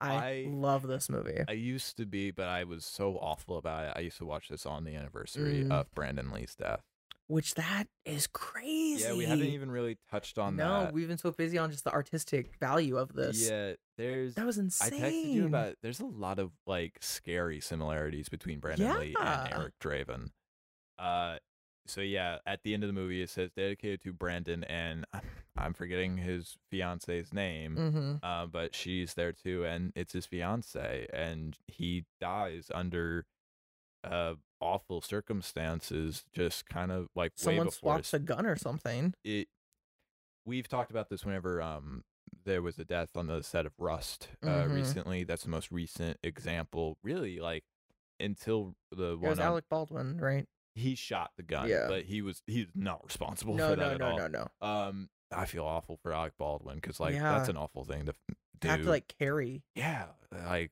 I, I- love this movie. I used to be, but I was so awful about it. I used to watch this on the anniversary Mm. of Brandon Lee's death. Which that is crazy. Yeah, we haven't even really touched on no, that. No, we've been so busy on just the artistic value of this. Yeah, there's. That was insane. I texted you about. There's a lot of like scary similarities between Brandon Lee and Eric Draven. Uh, so yeah, at the end of the movie, it says dedicated to Brandon, and [laughs] I'm forgetting his fiance's name. Mm-hmm. Uh, but she's there too, and it's his fiance, and he dies under uh awful circumstances, just kind of like way Someone before swaps a gun or something. it we've talked about this whenever um there was a death on the set of Rust uh, Mhm. recently. That's the most recent example. Really, like until the It one was on- Alec Baldwin, right? he shot the gun, Yeah. but he was he's not responsible [laughs] No, for that no, at no, all. no, no. Um, I feel awful for Alec Baldwin because like that's an awful thing to do. Have to like carry. yeah, like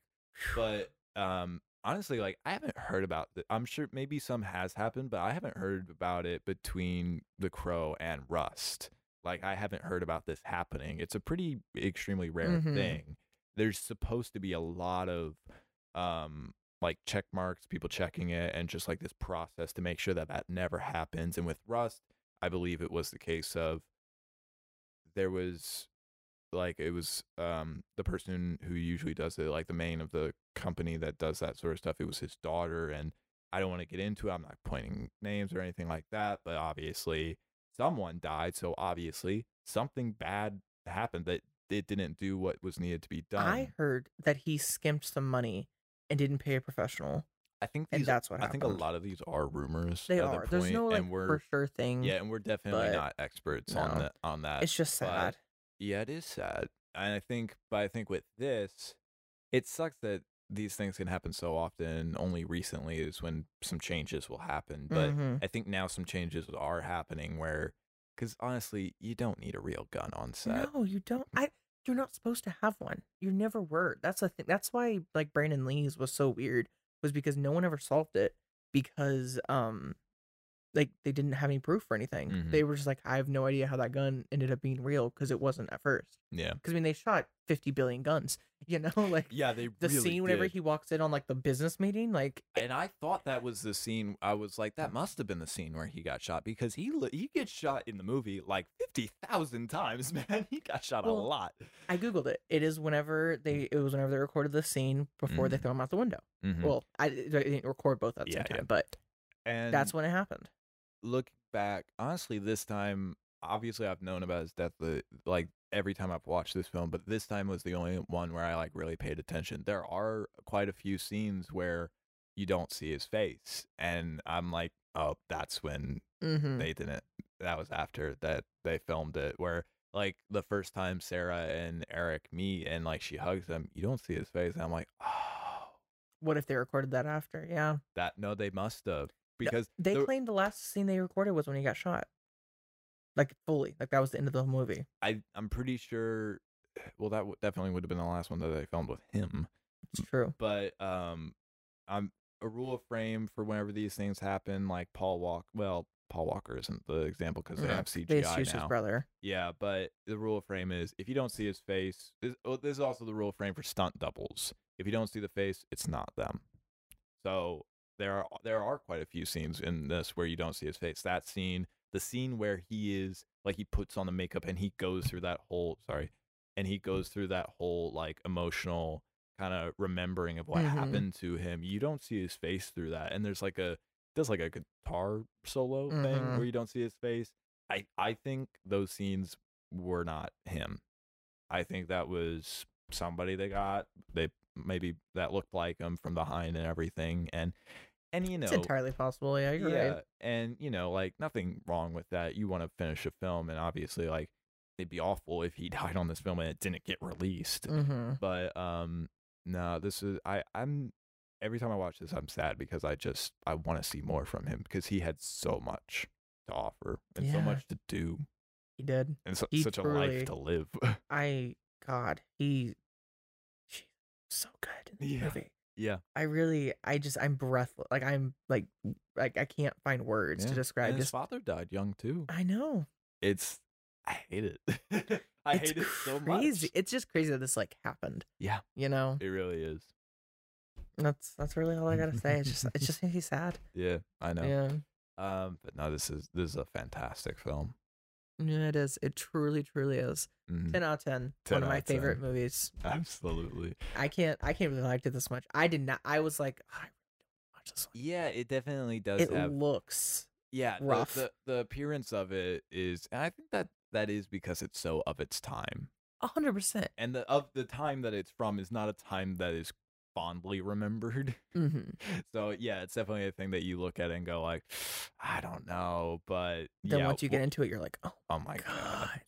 but um honestly like i haven't heard about the, i'm sure maybe some has happened but i haven't heard about it between the crow and rust. Like i haven't heard about this happening. It's a pretty extremely rare Mhm. thing. There's supposed to be a lot of um like check marks people checking it and just like this process to make sure that that never happens and with rust i believe it was the case of there was like it was um the person who usually does it like the main of the company that does that sort of stuff it was his daughter and i don't want to get into it i'm not pointing names or anything like that but obviously someone died so obviously something bad happened that it didn't do what was needed to be done I heard that he skimped some money and didn't pay a professional. I think and that's what happened. i think a lot of these are rumors They at the are. There's point, no like and we're for sure thing. yeah and we're definitely not experts on that on that It's just but- sad. Yeah, it is sad. And I think, but I think with this, it sucks that these things can happen so often. Only recently is when some changes will happen. But Mhm. I think now some changes are happening where, because honestly, you don't need a real gun on set. No, you don't. I. You're not supposed to have one. You never were. That's the thing. That's why like Brandon Lee's was so weird. Was because no one ever solved it. Because um, like they didn't have any proof or anything. Mhm. They were just like, I have no idea how that gun ended up being real because it wasn't at first. Yeah. Because I mean, they shot fifty billion guns. [laughs] You know, like Yeah, they the really scene whenever did. he walks in on like the business meeting, like and I thought that was the scene. I was like, that must have been the scene where he got shot because he he gets shot in the movie like fifty thousand times. [laughs] Man, he got shot a lot. I googled it. It is whenever they it was whenever they recorded the scene before they Mhm. throw him out the window. Mhm. Well, I, they didn't record both at the Yeah, same yeah. time, but and that's when it happened. Look back, honestly, this time, obviously, I've known about his death the, like every time I've watched this film, but this time was the only one where I like really paid attention. There are quite a few scenes where you don't see his face, and I'm like, oh, that's when Mm-hmm. they didn't. That was after that they filmed it, where like the first time Sarah and Eric meet, and like she hugs him, you don't see his face, and I'm like, oh, What if they recorded that after? Yeah, that no, they must have because they the- claimed the last scene they recorded was when he got shot, like fully, like that was the end of the movie. I I'm pretty sure. [sighs] Well, that w- definitely would have been the last one that they filmed with him. It's true. But um, I'm a rule of frame for whenever these things happen. Like Paul Walk. Well, Paul Walker isn't the example because they Yeah, have They CGI used his brother. Yeah, but the rule of frame is if you don't see his face. This, oh, this is also the rule of frame for stunt doubles. If you don't see the face, it's not them. So there are there are quite a few scenes in this where you don't see his face. That scene, the scene where he is like he puts on the makeup and he goes through that whole sorry, and he goes through that whole like emotional kind of remembering of what Mhm. happened to him. You don't see his face through that, and there's like a does like a guitar solo thing Mhm. where you don't see his face. I I think those scenes were not him. I think that was somebody they got. They maybe that looked like him from behind and everything. And and you know It's entirely possible. Yeah, you're yeah, right. and you know like nothing wrong with that. You want to finish a film, and obviously like it'd be awful if he [laughs] died on this film and it didn't get released. Mm-hmm. But um, no, this is I I'm every time I watch this I'm sad because I just I want to see more from him because he had so much to offer and so much to do He did. and so, He such a life to live. [laughs] I God, he, she, so good in the Yeah. movie. Yeah, I really, I just, I'm breathless. Like I'm like, like I can't find words yeah. to describe. And his Just, father died young too. I know. It's I hate it. [laughs] I it's hate it so crazy. much. It's just crazy that this like happened. Yeah. You know. It really is. That's that's really all I gotta say. It's just it just [laughs] makes me sad. Yeah, I know. Yeah. Um, but no, this is this is a fantastic film. Yeah, it is. It truly, truly is. Mhm. Ten out of ten. 10 One of my of 10. favorite movies. Absolutely. I can't. I can't believe I liked it this much. I did not. I was like, "Oh, I really don't watch this one. Yeah, it definitely does It have. looks yeah, the- rough. The, the appearance of it is, and I think that that is because it's so of its time, a hundred percent. and the of the time that it's from is not a time that is fondly remembered. [laughs] Mm-hmm. So yeah, it's definitely a thing that you look at and go like, [sighs] I don't know, but Then yeah, once you get into it, you're like, oh oh my god, god,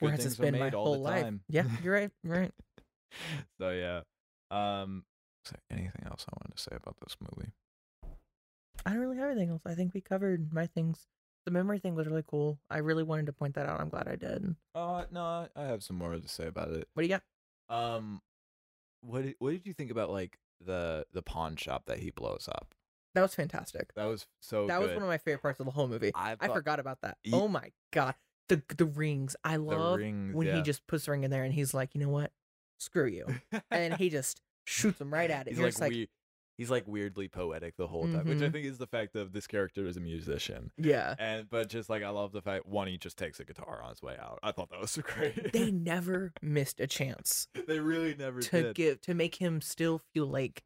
where has this been my whole life? time. Yeah, [laughs] you're right. You're right. so yeah. Um, is there anything else I wanted to say about this movie? I don't really have anything else. I think we covered my things. The memory thing was really cool. I really wanted to point that out. I'm glad I did. Uh, no, I have some more to say about it. What do you got? Um, what did, what did you think about like the the pawn shop that he blows up? That was fantastic. That was so. that was one of my favorite parts of the whole movie. I, I forgot about that. Ye- oh my god, the the rings. I love rings, when yeah. he just puts the ring in there and he's like, you know what? Screw you, [laughs] and he just shoots him right at it. he's You're like, like, wei- he's like weirdly poetic the whole time, which I Mhm. think is the fact of this character is a musician. yeah. And but just like I love the fact one he just takes a guitar on his way out. I thought that was so great. They [laughs] never missed a chance they really never to did. give to make him still feel like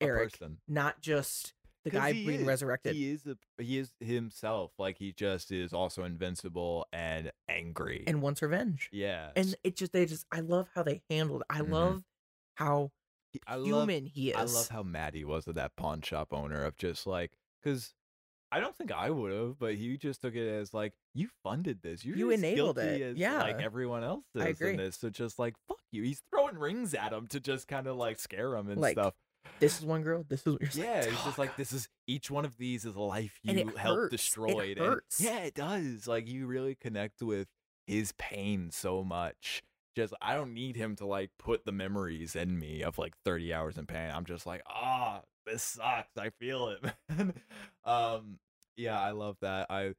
Eric, not just the guy being is. resurrected. He is a, he is himself. Like he just is also invincible and angry. and wants revenge. yeah, And it just they just I love how they handled. It. I Mhm. love how I love human he is. I love how mad he was at that pawn shop owner of just like because I don't think I would have, but he just took it as like you funded this. You're You enabled it. as, Yeah. like everyone else I agree. in this. So just like fuck you. He's throwing rings at him to just kind of like scare him and Like, stuff. this is one girl. This is what you're saying. Yeah, he's Oh, just like this is each one of these is a life you helped hurts. It destroy. and- hurts. yeah, it does. Like you really connect with his pain so much. Just I don't need him to like put the memories in me of like 30 hours in pain. I'm just like, ah, this sucks. I feel it, [laughs] man. um yeah, I love that. I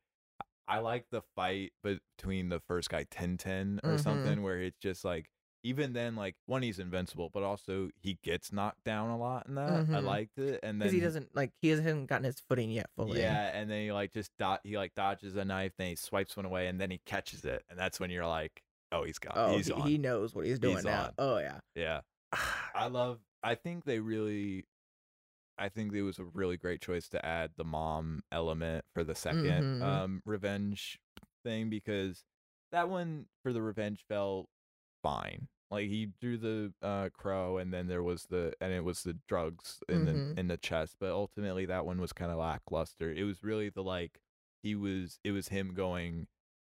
I like the fight between the first guy Tintin or Mhm. something where it's just like even then like one he's invincible, but also he gets knocked down a lot in that. I Mhm. liked it, and then he doesn't like he hasn't gotten his footing yet fully. Yeah, and then he like just dot he like dodges a knife, then he swipes one away, and then he catches it, and that's when you're like, oh, he's got, Oh, he's he, on. he knows what he's doing He's now. on. Oh yeah. yeah, [sighs] I love. I think they really. I think it was a really great choice to add the mom element for the 2nd Mhm. um revenge thing because that one for the revenge felt fine. Like he drew the uh crow and then there was the and it was the drugs in Mhm. the in the chest, but ultimately that one was kind of lackluster. It was really the like he was it was him going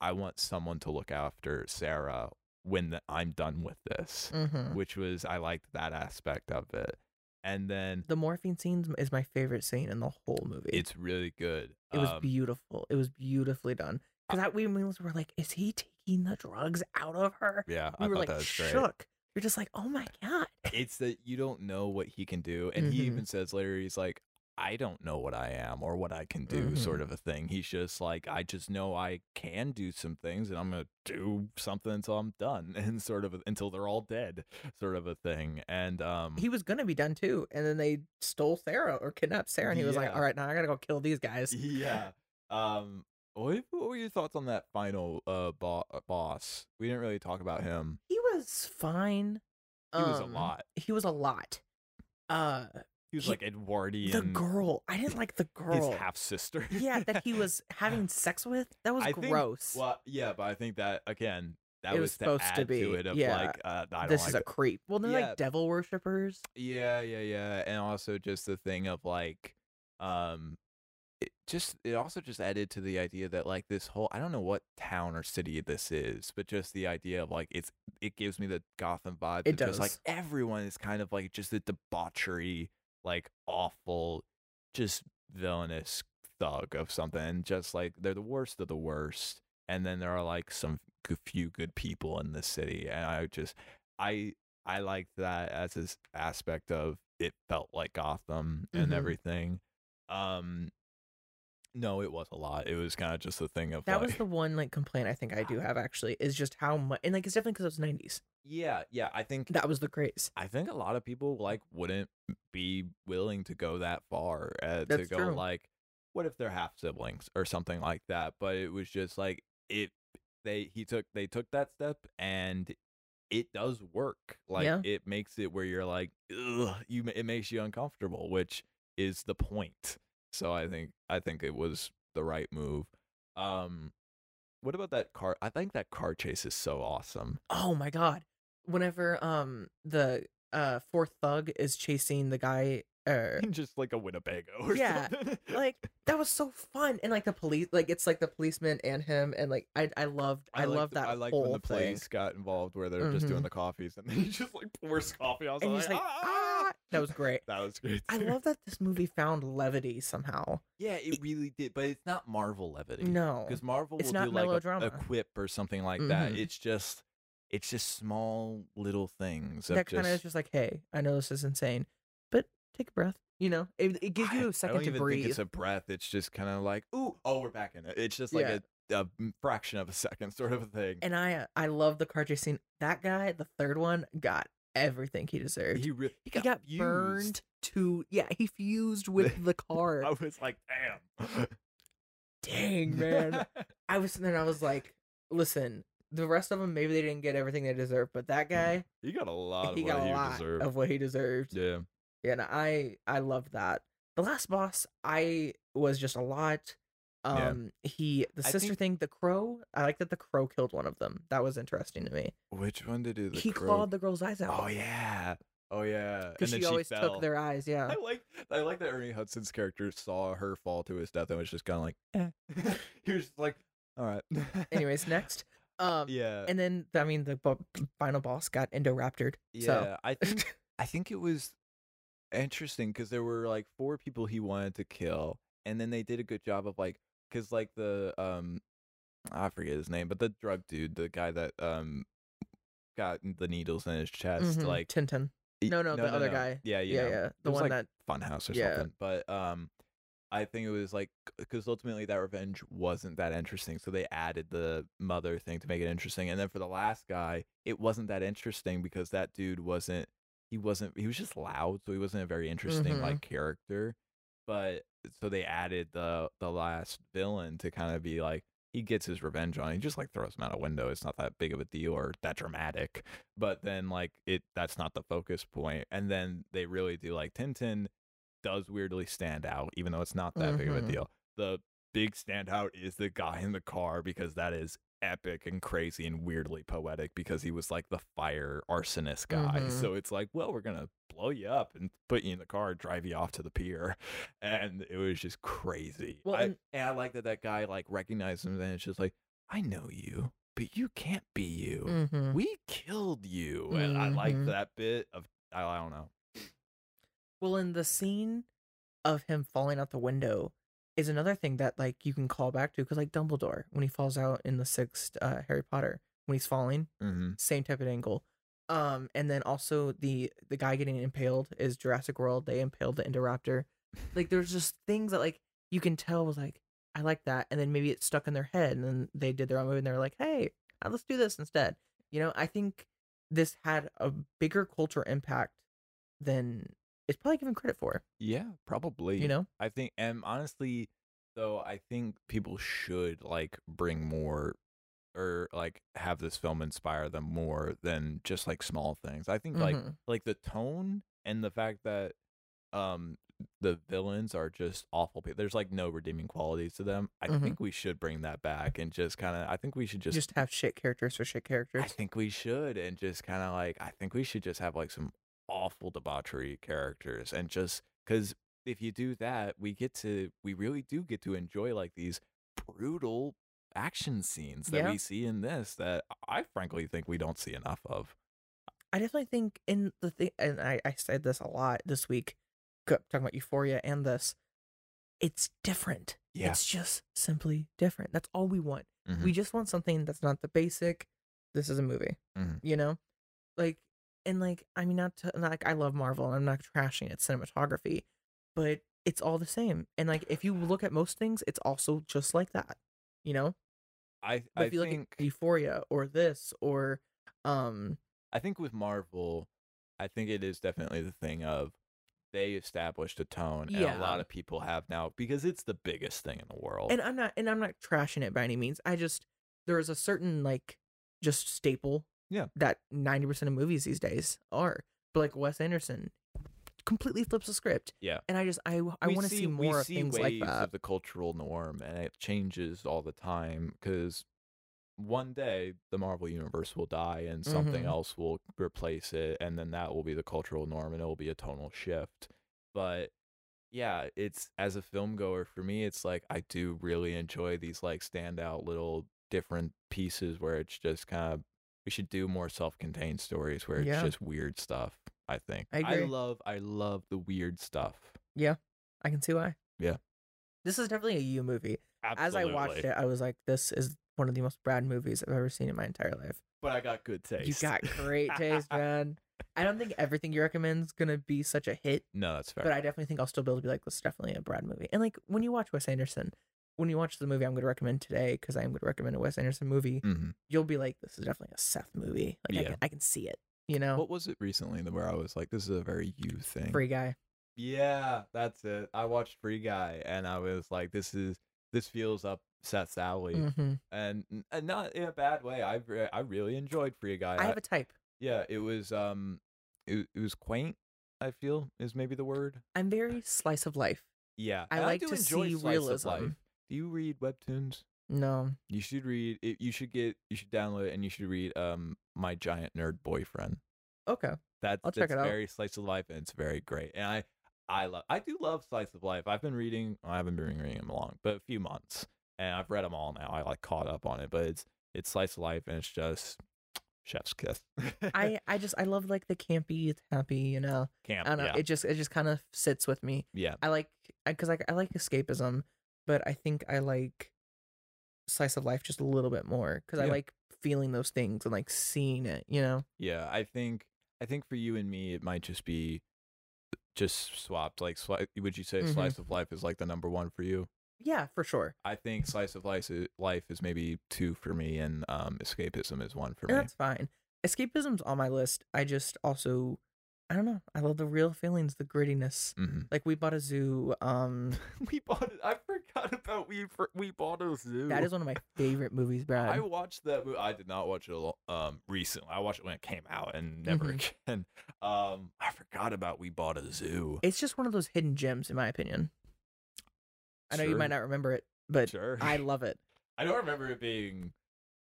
I want someone to look after Sarah when the, I'm done with this hmm which was I liked that aspect of it. And then The morphine scene is my favorite scene in the whole movie. it's really good. it was Um, beautiful. It was beautifully done. Because we we were like, is he taking the drugs out of her? Yeah, We I were thought like that was great. shook. You're just like, oh my god. It's that you don't know what he can do, and he Mhm. even says later, he's like, "I don't know what I am or what I can do," Mhm. sort of a thing. He's just like, "I just know I can do some things, and I'm gonna do something until I'm done, [laughs] and sort of until they're all dead, sort of a thing." And um, He was gonna be done too, and then they stole Sarah or kidnapped Sarah, and he was like, all right, now I gotta go kill these guys. yeah. Um, what, what were your thoughts on that final uh bo- uh, boss? We didn't really talk about him. He was fine. He was a Um, lot. He was a lot. Uh, He was he- like Edwardian. the girl. I didn't like the [laughs] girl. his half sister. yeah, that he was [laughs] having sex with. That was I think- gross. Well, yeah, but I think that again, that It was, was supposed to add be, it of yeah. like uh, I don't this like is a it. creep. Well, they're Yeah. like devil worshippers. yeah, yeah, yeah, and also just the thing of like, um, it just it also just added to the idea that like this whole I don't know what town or city this is, but just the idea of like it's it gives me the Gotham vibe. It Just like everyone is kind of like just the debauchery, like awful, just villainous thug of something. Just like they're the worst of the worst. And then there are like some few good people in the city. And I just I I liked that as this aspect of it felt like Gotham and Mhm. everything. Um no, it was a lot. It was kind of just the thing of That like was the one like complaint I think I do have actually is just how much and like it's definitely because it was nineties. Yeah, yeah. I think That was the craze. I think a lot of people like wouldn't be willing to go that far uh, to go true. like what if they're half siblings or something like that but it was just like it they he took they took that step and it does work like Yeah. it makes it where you're like Ugh, you it makes you uncomfortable which is the point so i think i think it was the right move um what about that car i think that car chase is so awesome Oh my god. Whenever um the uh fourth thug is chasing the guy uh just like a winnebago or Yeah, something like that was so fun and like the police like it's like the policeman and him and like I I loved I, liked love the- that I like when the thing. police got involved where they're just doing Mhm. the coffees and then he [laughs] just like pours coffee. I was and like, he's like ah! ah that was great. [laughs] That was great. I love that this movie found levity somehow. Yeah, it really did, but it's not Marvel levity. No. because Marvel it's will not do like a- melodrama. a, quip or something like that. Mhm. It's just, it's just small little things. That kind of is just, like, hey, I know this is insane, but take a breath. You know, it, it gives you a second don't to even breathe. think it's a breath. It's just kind of like, ooh, oh, we're back in it. It's just like Yeah. a, a fraction of a [laughs] second, sort of a thing. and I uh, I love the car chase scene. That guy, the third one, got everything he deserved. he, re- He got, fused. burned to yeah, he fused [laughs] with the car. I was like, damn. Dang [laughs] man, I was then I was like, listen, the rest of them maybe they didn't get everything they deserved, but that guy he got a lot of he what got a he lot deserved. of what he deserved. yeah. Yeah, and I I loved that. The last boss, I was just a lot. Yeah. Um, he the sister think- thing, the crow. I like that the crow killed one of them. That was interesting to me. Which one did he? he clawed the girl's eyes out. Oh yeah. Oh yeah. because And she always fell. took their eyes. Yeah, I like I like that Ernie Hudson's character saw her fall to his death and was just kind of like, eh. [laughs] he was just like, all right. Anyways, [laughs] next. Um, yeah, and then I mean the bo- final boss got Indoraptored. yeah. So I think [laughs] I think it was interesting because there were like four people he wanted to kill, and then they did a good job of like, because like the um, I forget his name, but the drug dude, the guy that um got the needles in his chest, mhm, like Tintin. he- No, no, the other guy. Yeah, Yeah, yeah, yeah, the one like that Funhouse or yeah. something. But um, I think it was like because ultimately that revenge wasn't that interesting, so they added the mother thing to make it interesting. And then for the last guy, it wasn't that interesting because that dude wasn't he wasn't he was just loud, so he wasn't a very interesting Mhm. like character. But so they added the the last villain to kind of be like he gets his revenge on. He just like throws him out a window. It's not that big of a deal or that dramatic. But then like it that's not the focus point. And then they really do like Tintin does weirdly stand out, even though it's not that big of a Mhm. deal. The big standout is the guy in the car because that is epic and crazy and weirdly poetic because he was like the fire arsonist guy. Mhm. So it's like, well, we're gonna blow you up and put you in the car, drive you off to the pier, [laughs] and it was just crazy. Well, I, and- and I like that that guy like recognized him, and it's just like, I know you, but you can't be you. Mhm. We killed you, and I like Mhm. that bit of I, I don't know. Well, in the scene of him falling out the window is another thing that like you can call back to because like Dumbledore when he falls out in the sixth uh, Harry Potter when he's falling, Mm-hmm. same type of angle. Um, and then also the the guy getting impaled is Jurassic World. They impaled the Indoraptor. Like [laughs] there's just things that like you can tell was like I like that, and then maybe it stuck in their head, and then they did their own movie, and they're like, hey, uh, let's do this instead. You know, I think this had a bigger culture impact than it's probably given credit for. Yeah, probably. You know, I think, and honestly, though, I think people should like bring more or like have this film inspire them more than just like small things. I think like Mhm. like the tone and the fact that um the villains are just awful people. There's like no redeeming qualities to them. I Mhm. think we should bring that back and just kind of I think we should just, just, have shit characters for shit characters. I think we should and just kind of like I think we should just have like some awful debauchery characters and just cuz if you do that, we get to we really do get to enjoy like these brutal action scenes that Yeah. we see in this that I frankly think we don't see enough of. I definitely think in the thing, and I, I said this a lot this week, talking about Euphoria and this, it's different. Yeah. It's just simply different. That's all we want. Mhm. We just want something that's not the basic. This is a movie, Mhm. you know, like and like I mean not to like I love Marvel and I'm not trashing its cinematography, but it's all the same. And like if you look at most things, it's also just like that, you know. I But I if you think look at Euphoria or this or um I think with Marvel, I think it is definitely the thing of they established a tone and a lot of people have now because it's the biggest thing in the world. and I'm not and I'm not trashing it by any means. I just there is a certain like just staple Yeah. that 90% of movies these days are. But like Wes Anderson completely flips the script. Yeah. And I just I I want to see, we more of see things like that. of the cultural norm and it changes all the time because one day the Marvel universe will die and something Mhm. else will replace it and then that will be the cultural norm and it will be a tonal shift. But yeah, it's as a film goer for me it's like I do really enjoy these like standout little different pieces where it's just kind of we should do more self-contained stories where it's Yeah. just weird stuff, I think. I agree. love I love the weird stuff. Yeah, I can see why. Yeah. This is definitely a you movie. As I watched it, I was like, this is one of the most Brad movies I've ever seen in my entire life. but I got good taste. You got great taste, [laughs] man. I don't think everything you recommend is gonna be such a hit, no, that's fair. but I definitely think I'll still be able to be like, this is definitely a Brad movie. And like when you watch Wes Anderson, when you watch the movie I'm going to recommend today, because I am going to recommend a Wes Anderson movie, hmm you'll be like, this is definitely a Seth movie. Like I, Yeah. can, I can see it. You know, What was it recently where I was like, this is a very you thing? free guy. Yeah, that's it. I watched Free Guy and I was like, this is this feels up Seth's alley, hmm and, and not in a bad way. I I really enjoyed Free Guy. I have a type. yeah, it was um, it, it was quaint. I feel is maybe the word. I'm very slice of life. Yeah, I like to enjoy see realism. Do you read webtoons? No, You should read it. You should get. You should download it, and you should read um, my giant nerd boyfriend. okay. That's I'll check that's it out. very slice of life, and it's very great. And I, I love. I do love slice of life. I've been reading. I haven't been reading them long, but a few months, and I've read them all now. I like caught up on it, but it's it's slice of life, and it's just chef's kiss. I [laughs] I just I love like the campy. It's happy. You know. can't. I don't know. yeah, It just it just kind of sits with me. yeah, I like because like I like escapism, but I think I like slice of life just a little bit more because I like feeling those things and like seeing it. You know. yeah. I think I think for you and me, it might just be just swapped. Like, sli- would you say Mhm. slice of life is like the number one for you? Yeah, for sure. I think slice of life is, life is maybe two for me, and um, escapism is one for And me. that's fine. Escapism's on my list. I just also, I don't know. I love the real feelings, the grittiness. hmm Like we bought a zoo. Um, [laughs] we bought it. I forgot about we we bought a zoo. that is one of my [laughs] favorite movies, Brad. I watched that movie. I did not watch it um recently. I watched it when it came out and never Mhm. again. [laughs] Um, I forgot about we bought a zoo. It's just one of those hidden gems, in my opinion. I know you might not remember it, but Sure. I love it. I don't remember it being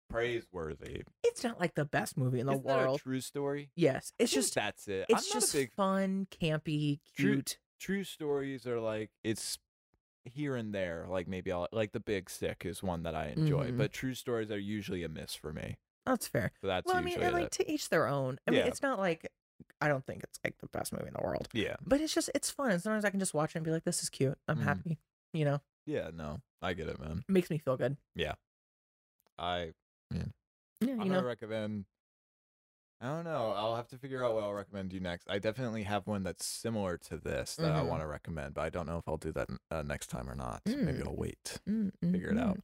praiseworthy. It's not like the best movie in the Isn't that a world. true story. yes, it's I think just that's it. it's I'm not just a big fun, campy, True- cute. true stories are like it's here and there. Like maybe I'll like the Big Sick is one that I enjoy, Mhm. but true stories are usually a miss for me. That's fair. So that's well, I mean, usually and like it. to each their own. I mean, Yeah. it's not like I don't think it's like the best movie in the world, yeah. but it's just it's fun. And sometimes I can just watch it and be like, "This is cute. I'm Mhm. happy." You know, Yeah, no, I get it, man. makes me feel good. Yeah. I Yeah, I'm you gonna know. recommend. I don't know. I'll have to figure out what I'll recommend you next. I definitely have one that's similar to this that I Mhm. want to recommend, but I don't know if I'll do that uh, next time or not. Maybe Mm. I'll wait. Mm, Figure it out.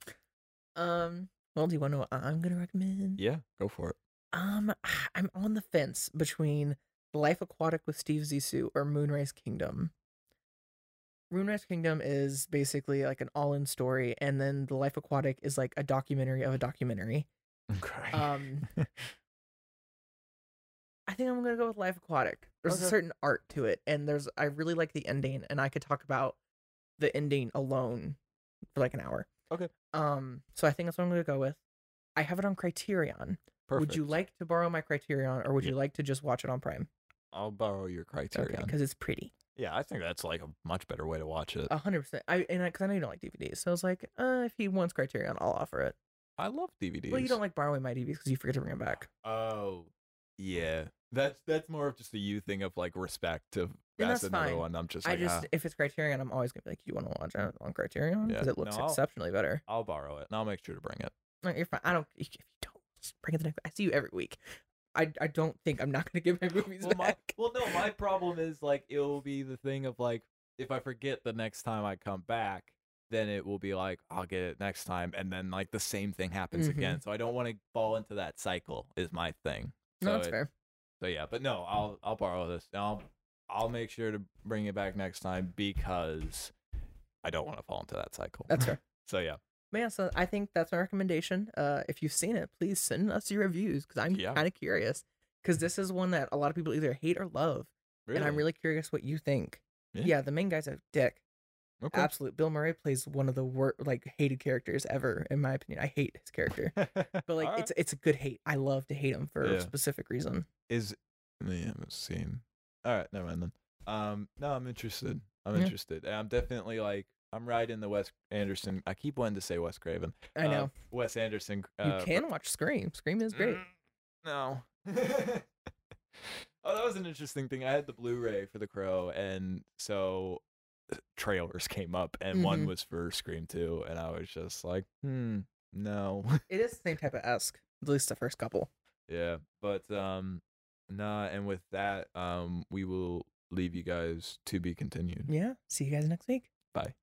mm. Um. Well, do you want to know what I'm gonna recommend? Yeah, go for it. Um, [sighs] I'm on the fence between Life Aquatic with Steve Zissou or Moonrise Kingdom. Moonrise Kingdom is basically like an all-in story, and then the Life Aquatic is like a documentary of a documentary. Okay. Um, [laughs] I think I'm gonna go with Life Aquatic. There's a certain art to it, and there's I really like the ending, and I could talk about the ending alone for like an hour. Okay. Um, so I think that's what I'm gonna go with. I have it on Criterion. Perfect. Would you like to borrow my Criterion, or would Yeah. you like to just watch it on Prime? I'll borrow your Criterion. because it's pretty. Yeah, I think that's like a much better way to watch it. A hundred percent. I and because I, know you don't like DVDs, so I was like, uh, if he wants Criterion, I'll offer it. I love DVDs. Well, you don't like borrowing my DVDs because you forget to bring them back. Oh, yeah. That's that's more of just a you thing of like respect. Of And that's, that's another fine. one. I'm just I like, just ah, if it's Criterion, I'm always gonna be like, you want to watch it on Criterion because Yeah. it looks No, I'll- exceptionally better. I'll borrow it and I'll make sure to bring it. No, you're fine. I don't. If you don't, just bring it the next. I see you every week. I I don't think I'm not gonna give my movies well, my, back. well, no, my problem is like it will be the thing of like if I forget the next time I come back, then it will be like I'll get it next time, and then like the same thing happens Mhm. again. So I don't want to fall into that cycle. Is my thing. no, that's it- fair. So yeah, but no, I'll I'll borrow this. I'll I'll make sure to bring it back next time because I don't want to fall into that cycle. That's fair. [laughs] so yeah, Yeah, so I think that's my recommendation. Uh, if you've seen it, please send us your reviews because I'm Yeah. kind of curious. Because this is one that a lot of people either hate or love, and I'm really curious what you think. Yeah. Yeah, the main guy's a dick. okay. Absolute. Bill Murray plays one of the worst, like hated characters ever, in my opinion. I hate his character, [laughs] but like it's it's a good hate. I love to hate him for Yeah. a specific reason. is yeah, haven't seen. All right, never mind then. Um, no, I'm interested. I'm Yeah. interested. And I'm definitely like I'm riding the Wes Anderson. I keep wanting to say Wes Craven. I know. Uh, Wes Anderson. you uh, can watch Scream. Scream is great. Mm, No. [laughs] oh, that was an interesting thing. I had the Blu-ray for The Crow, and so uh, trailers came up, and one Mhm. was for Scream 2, and I was just like, hmm, no. [laughs] It is the same type of esque, at least the first couple. yeah, but um, nah. And with that, um, we will leave you guys to be continued. Yeah. See you guys next week. Bye.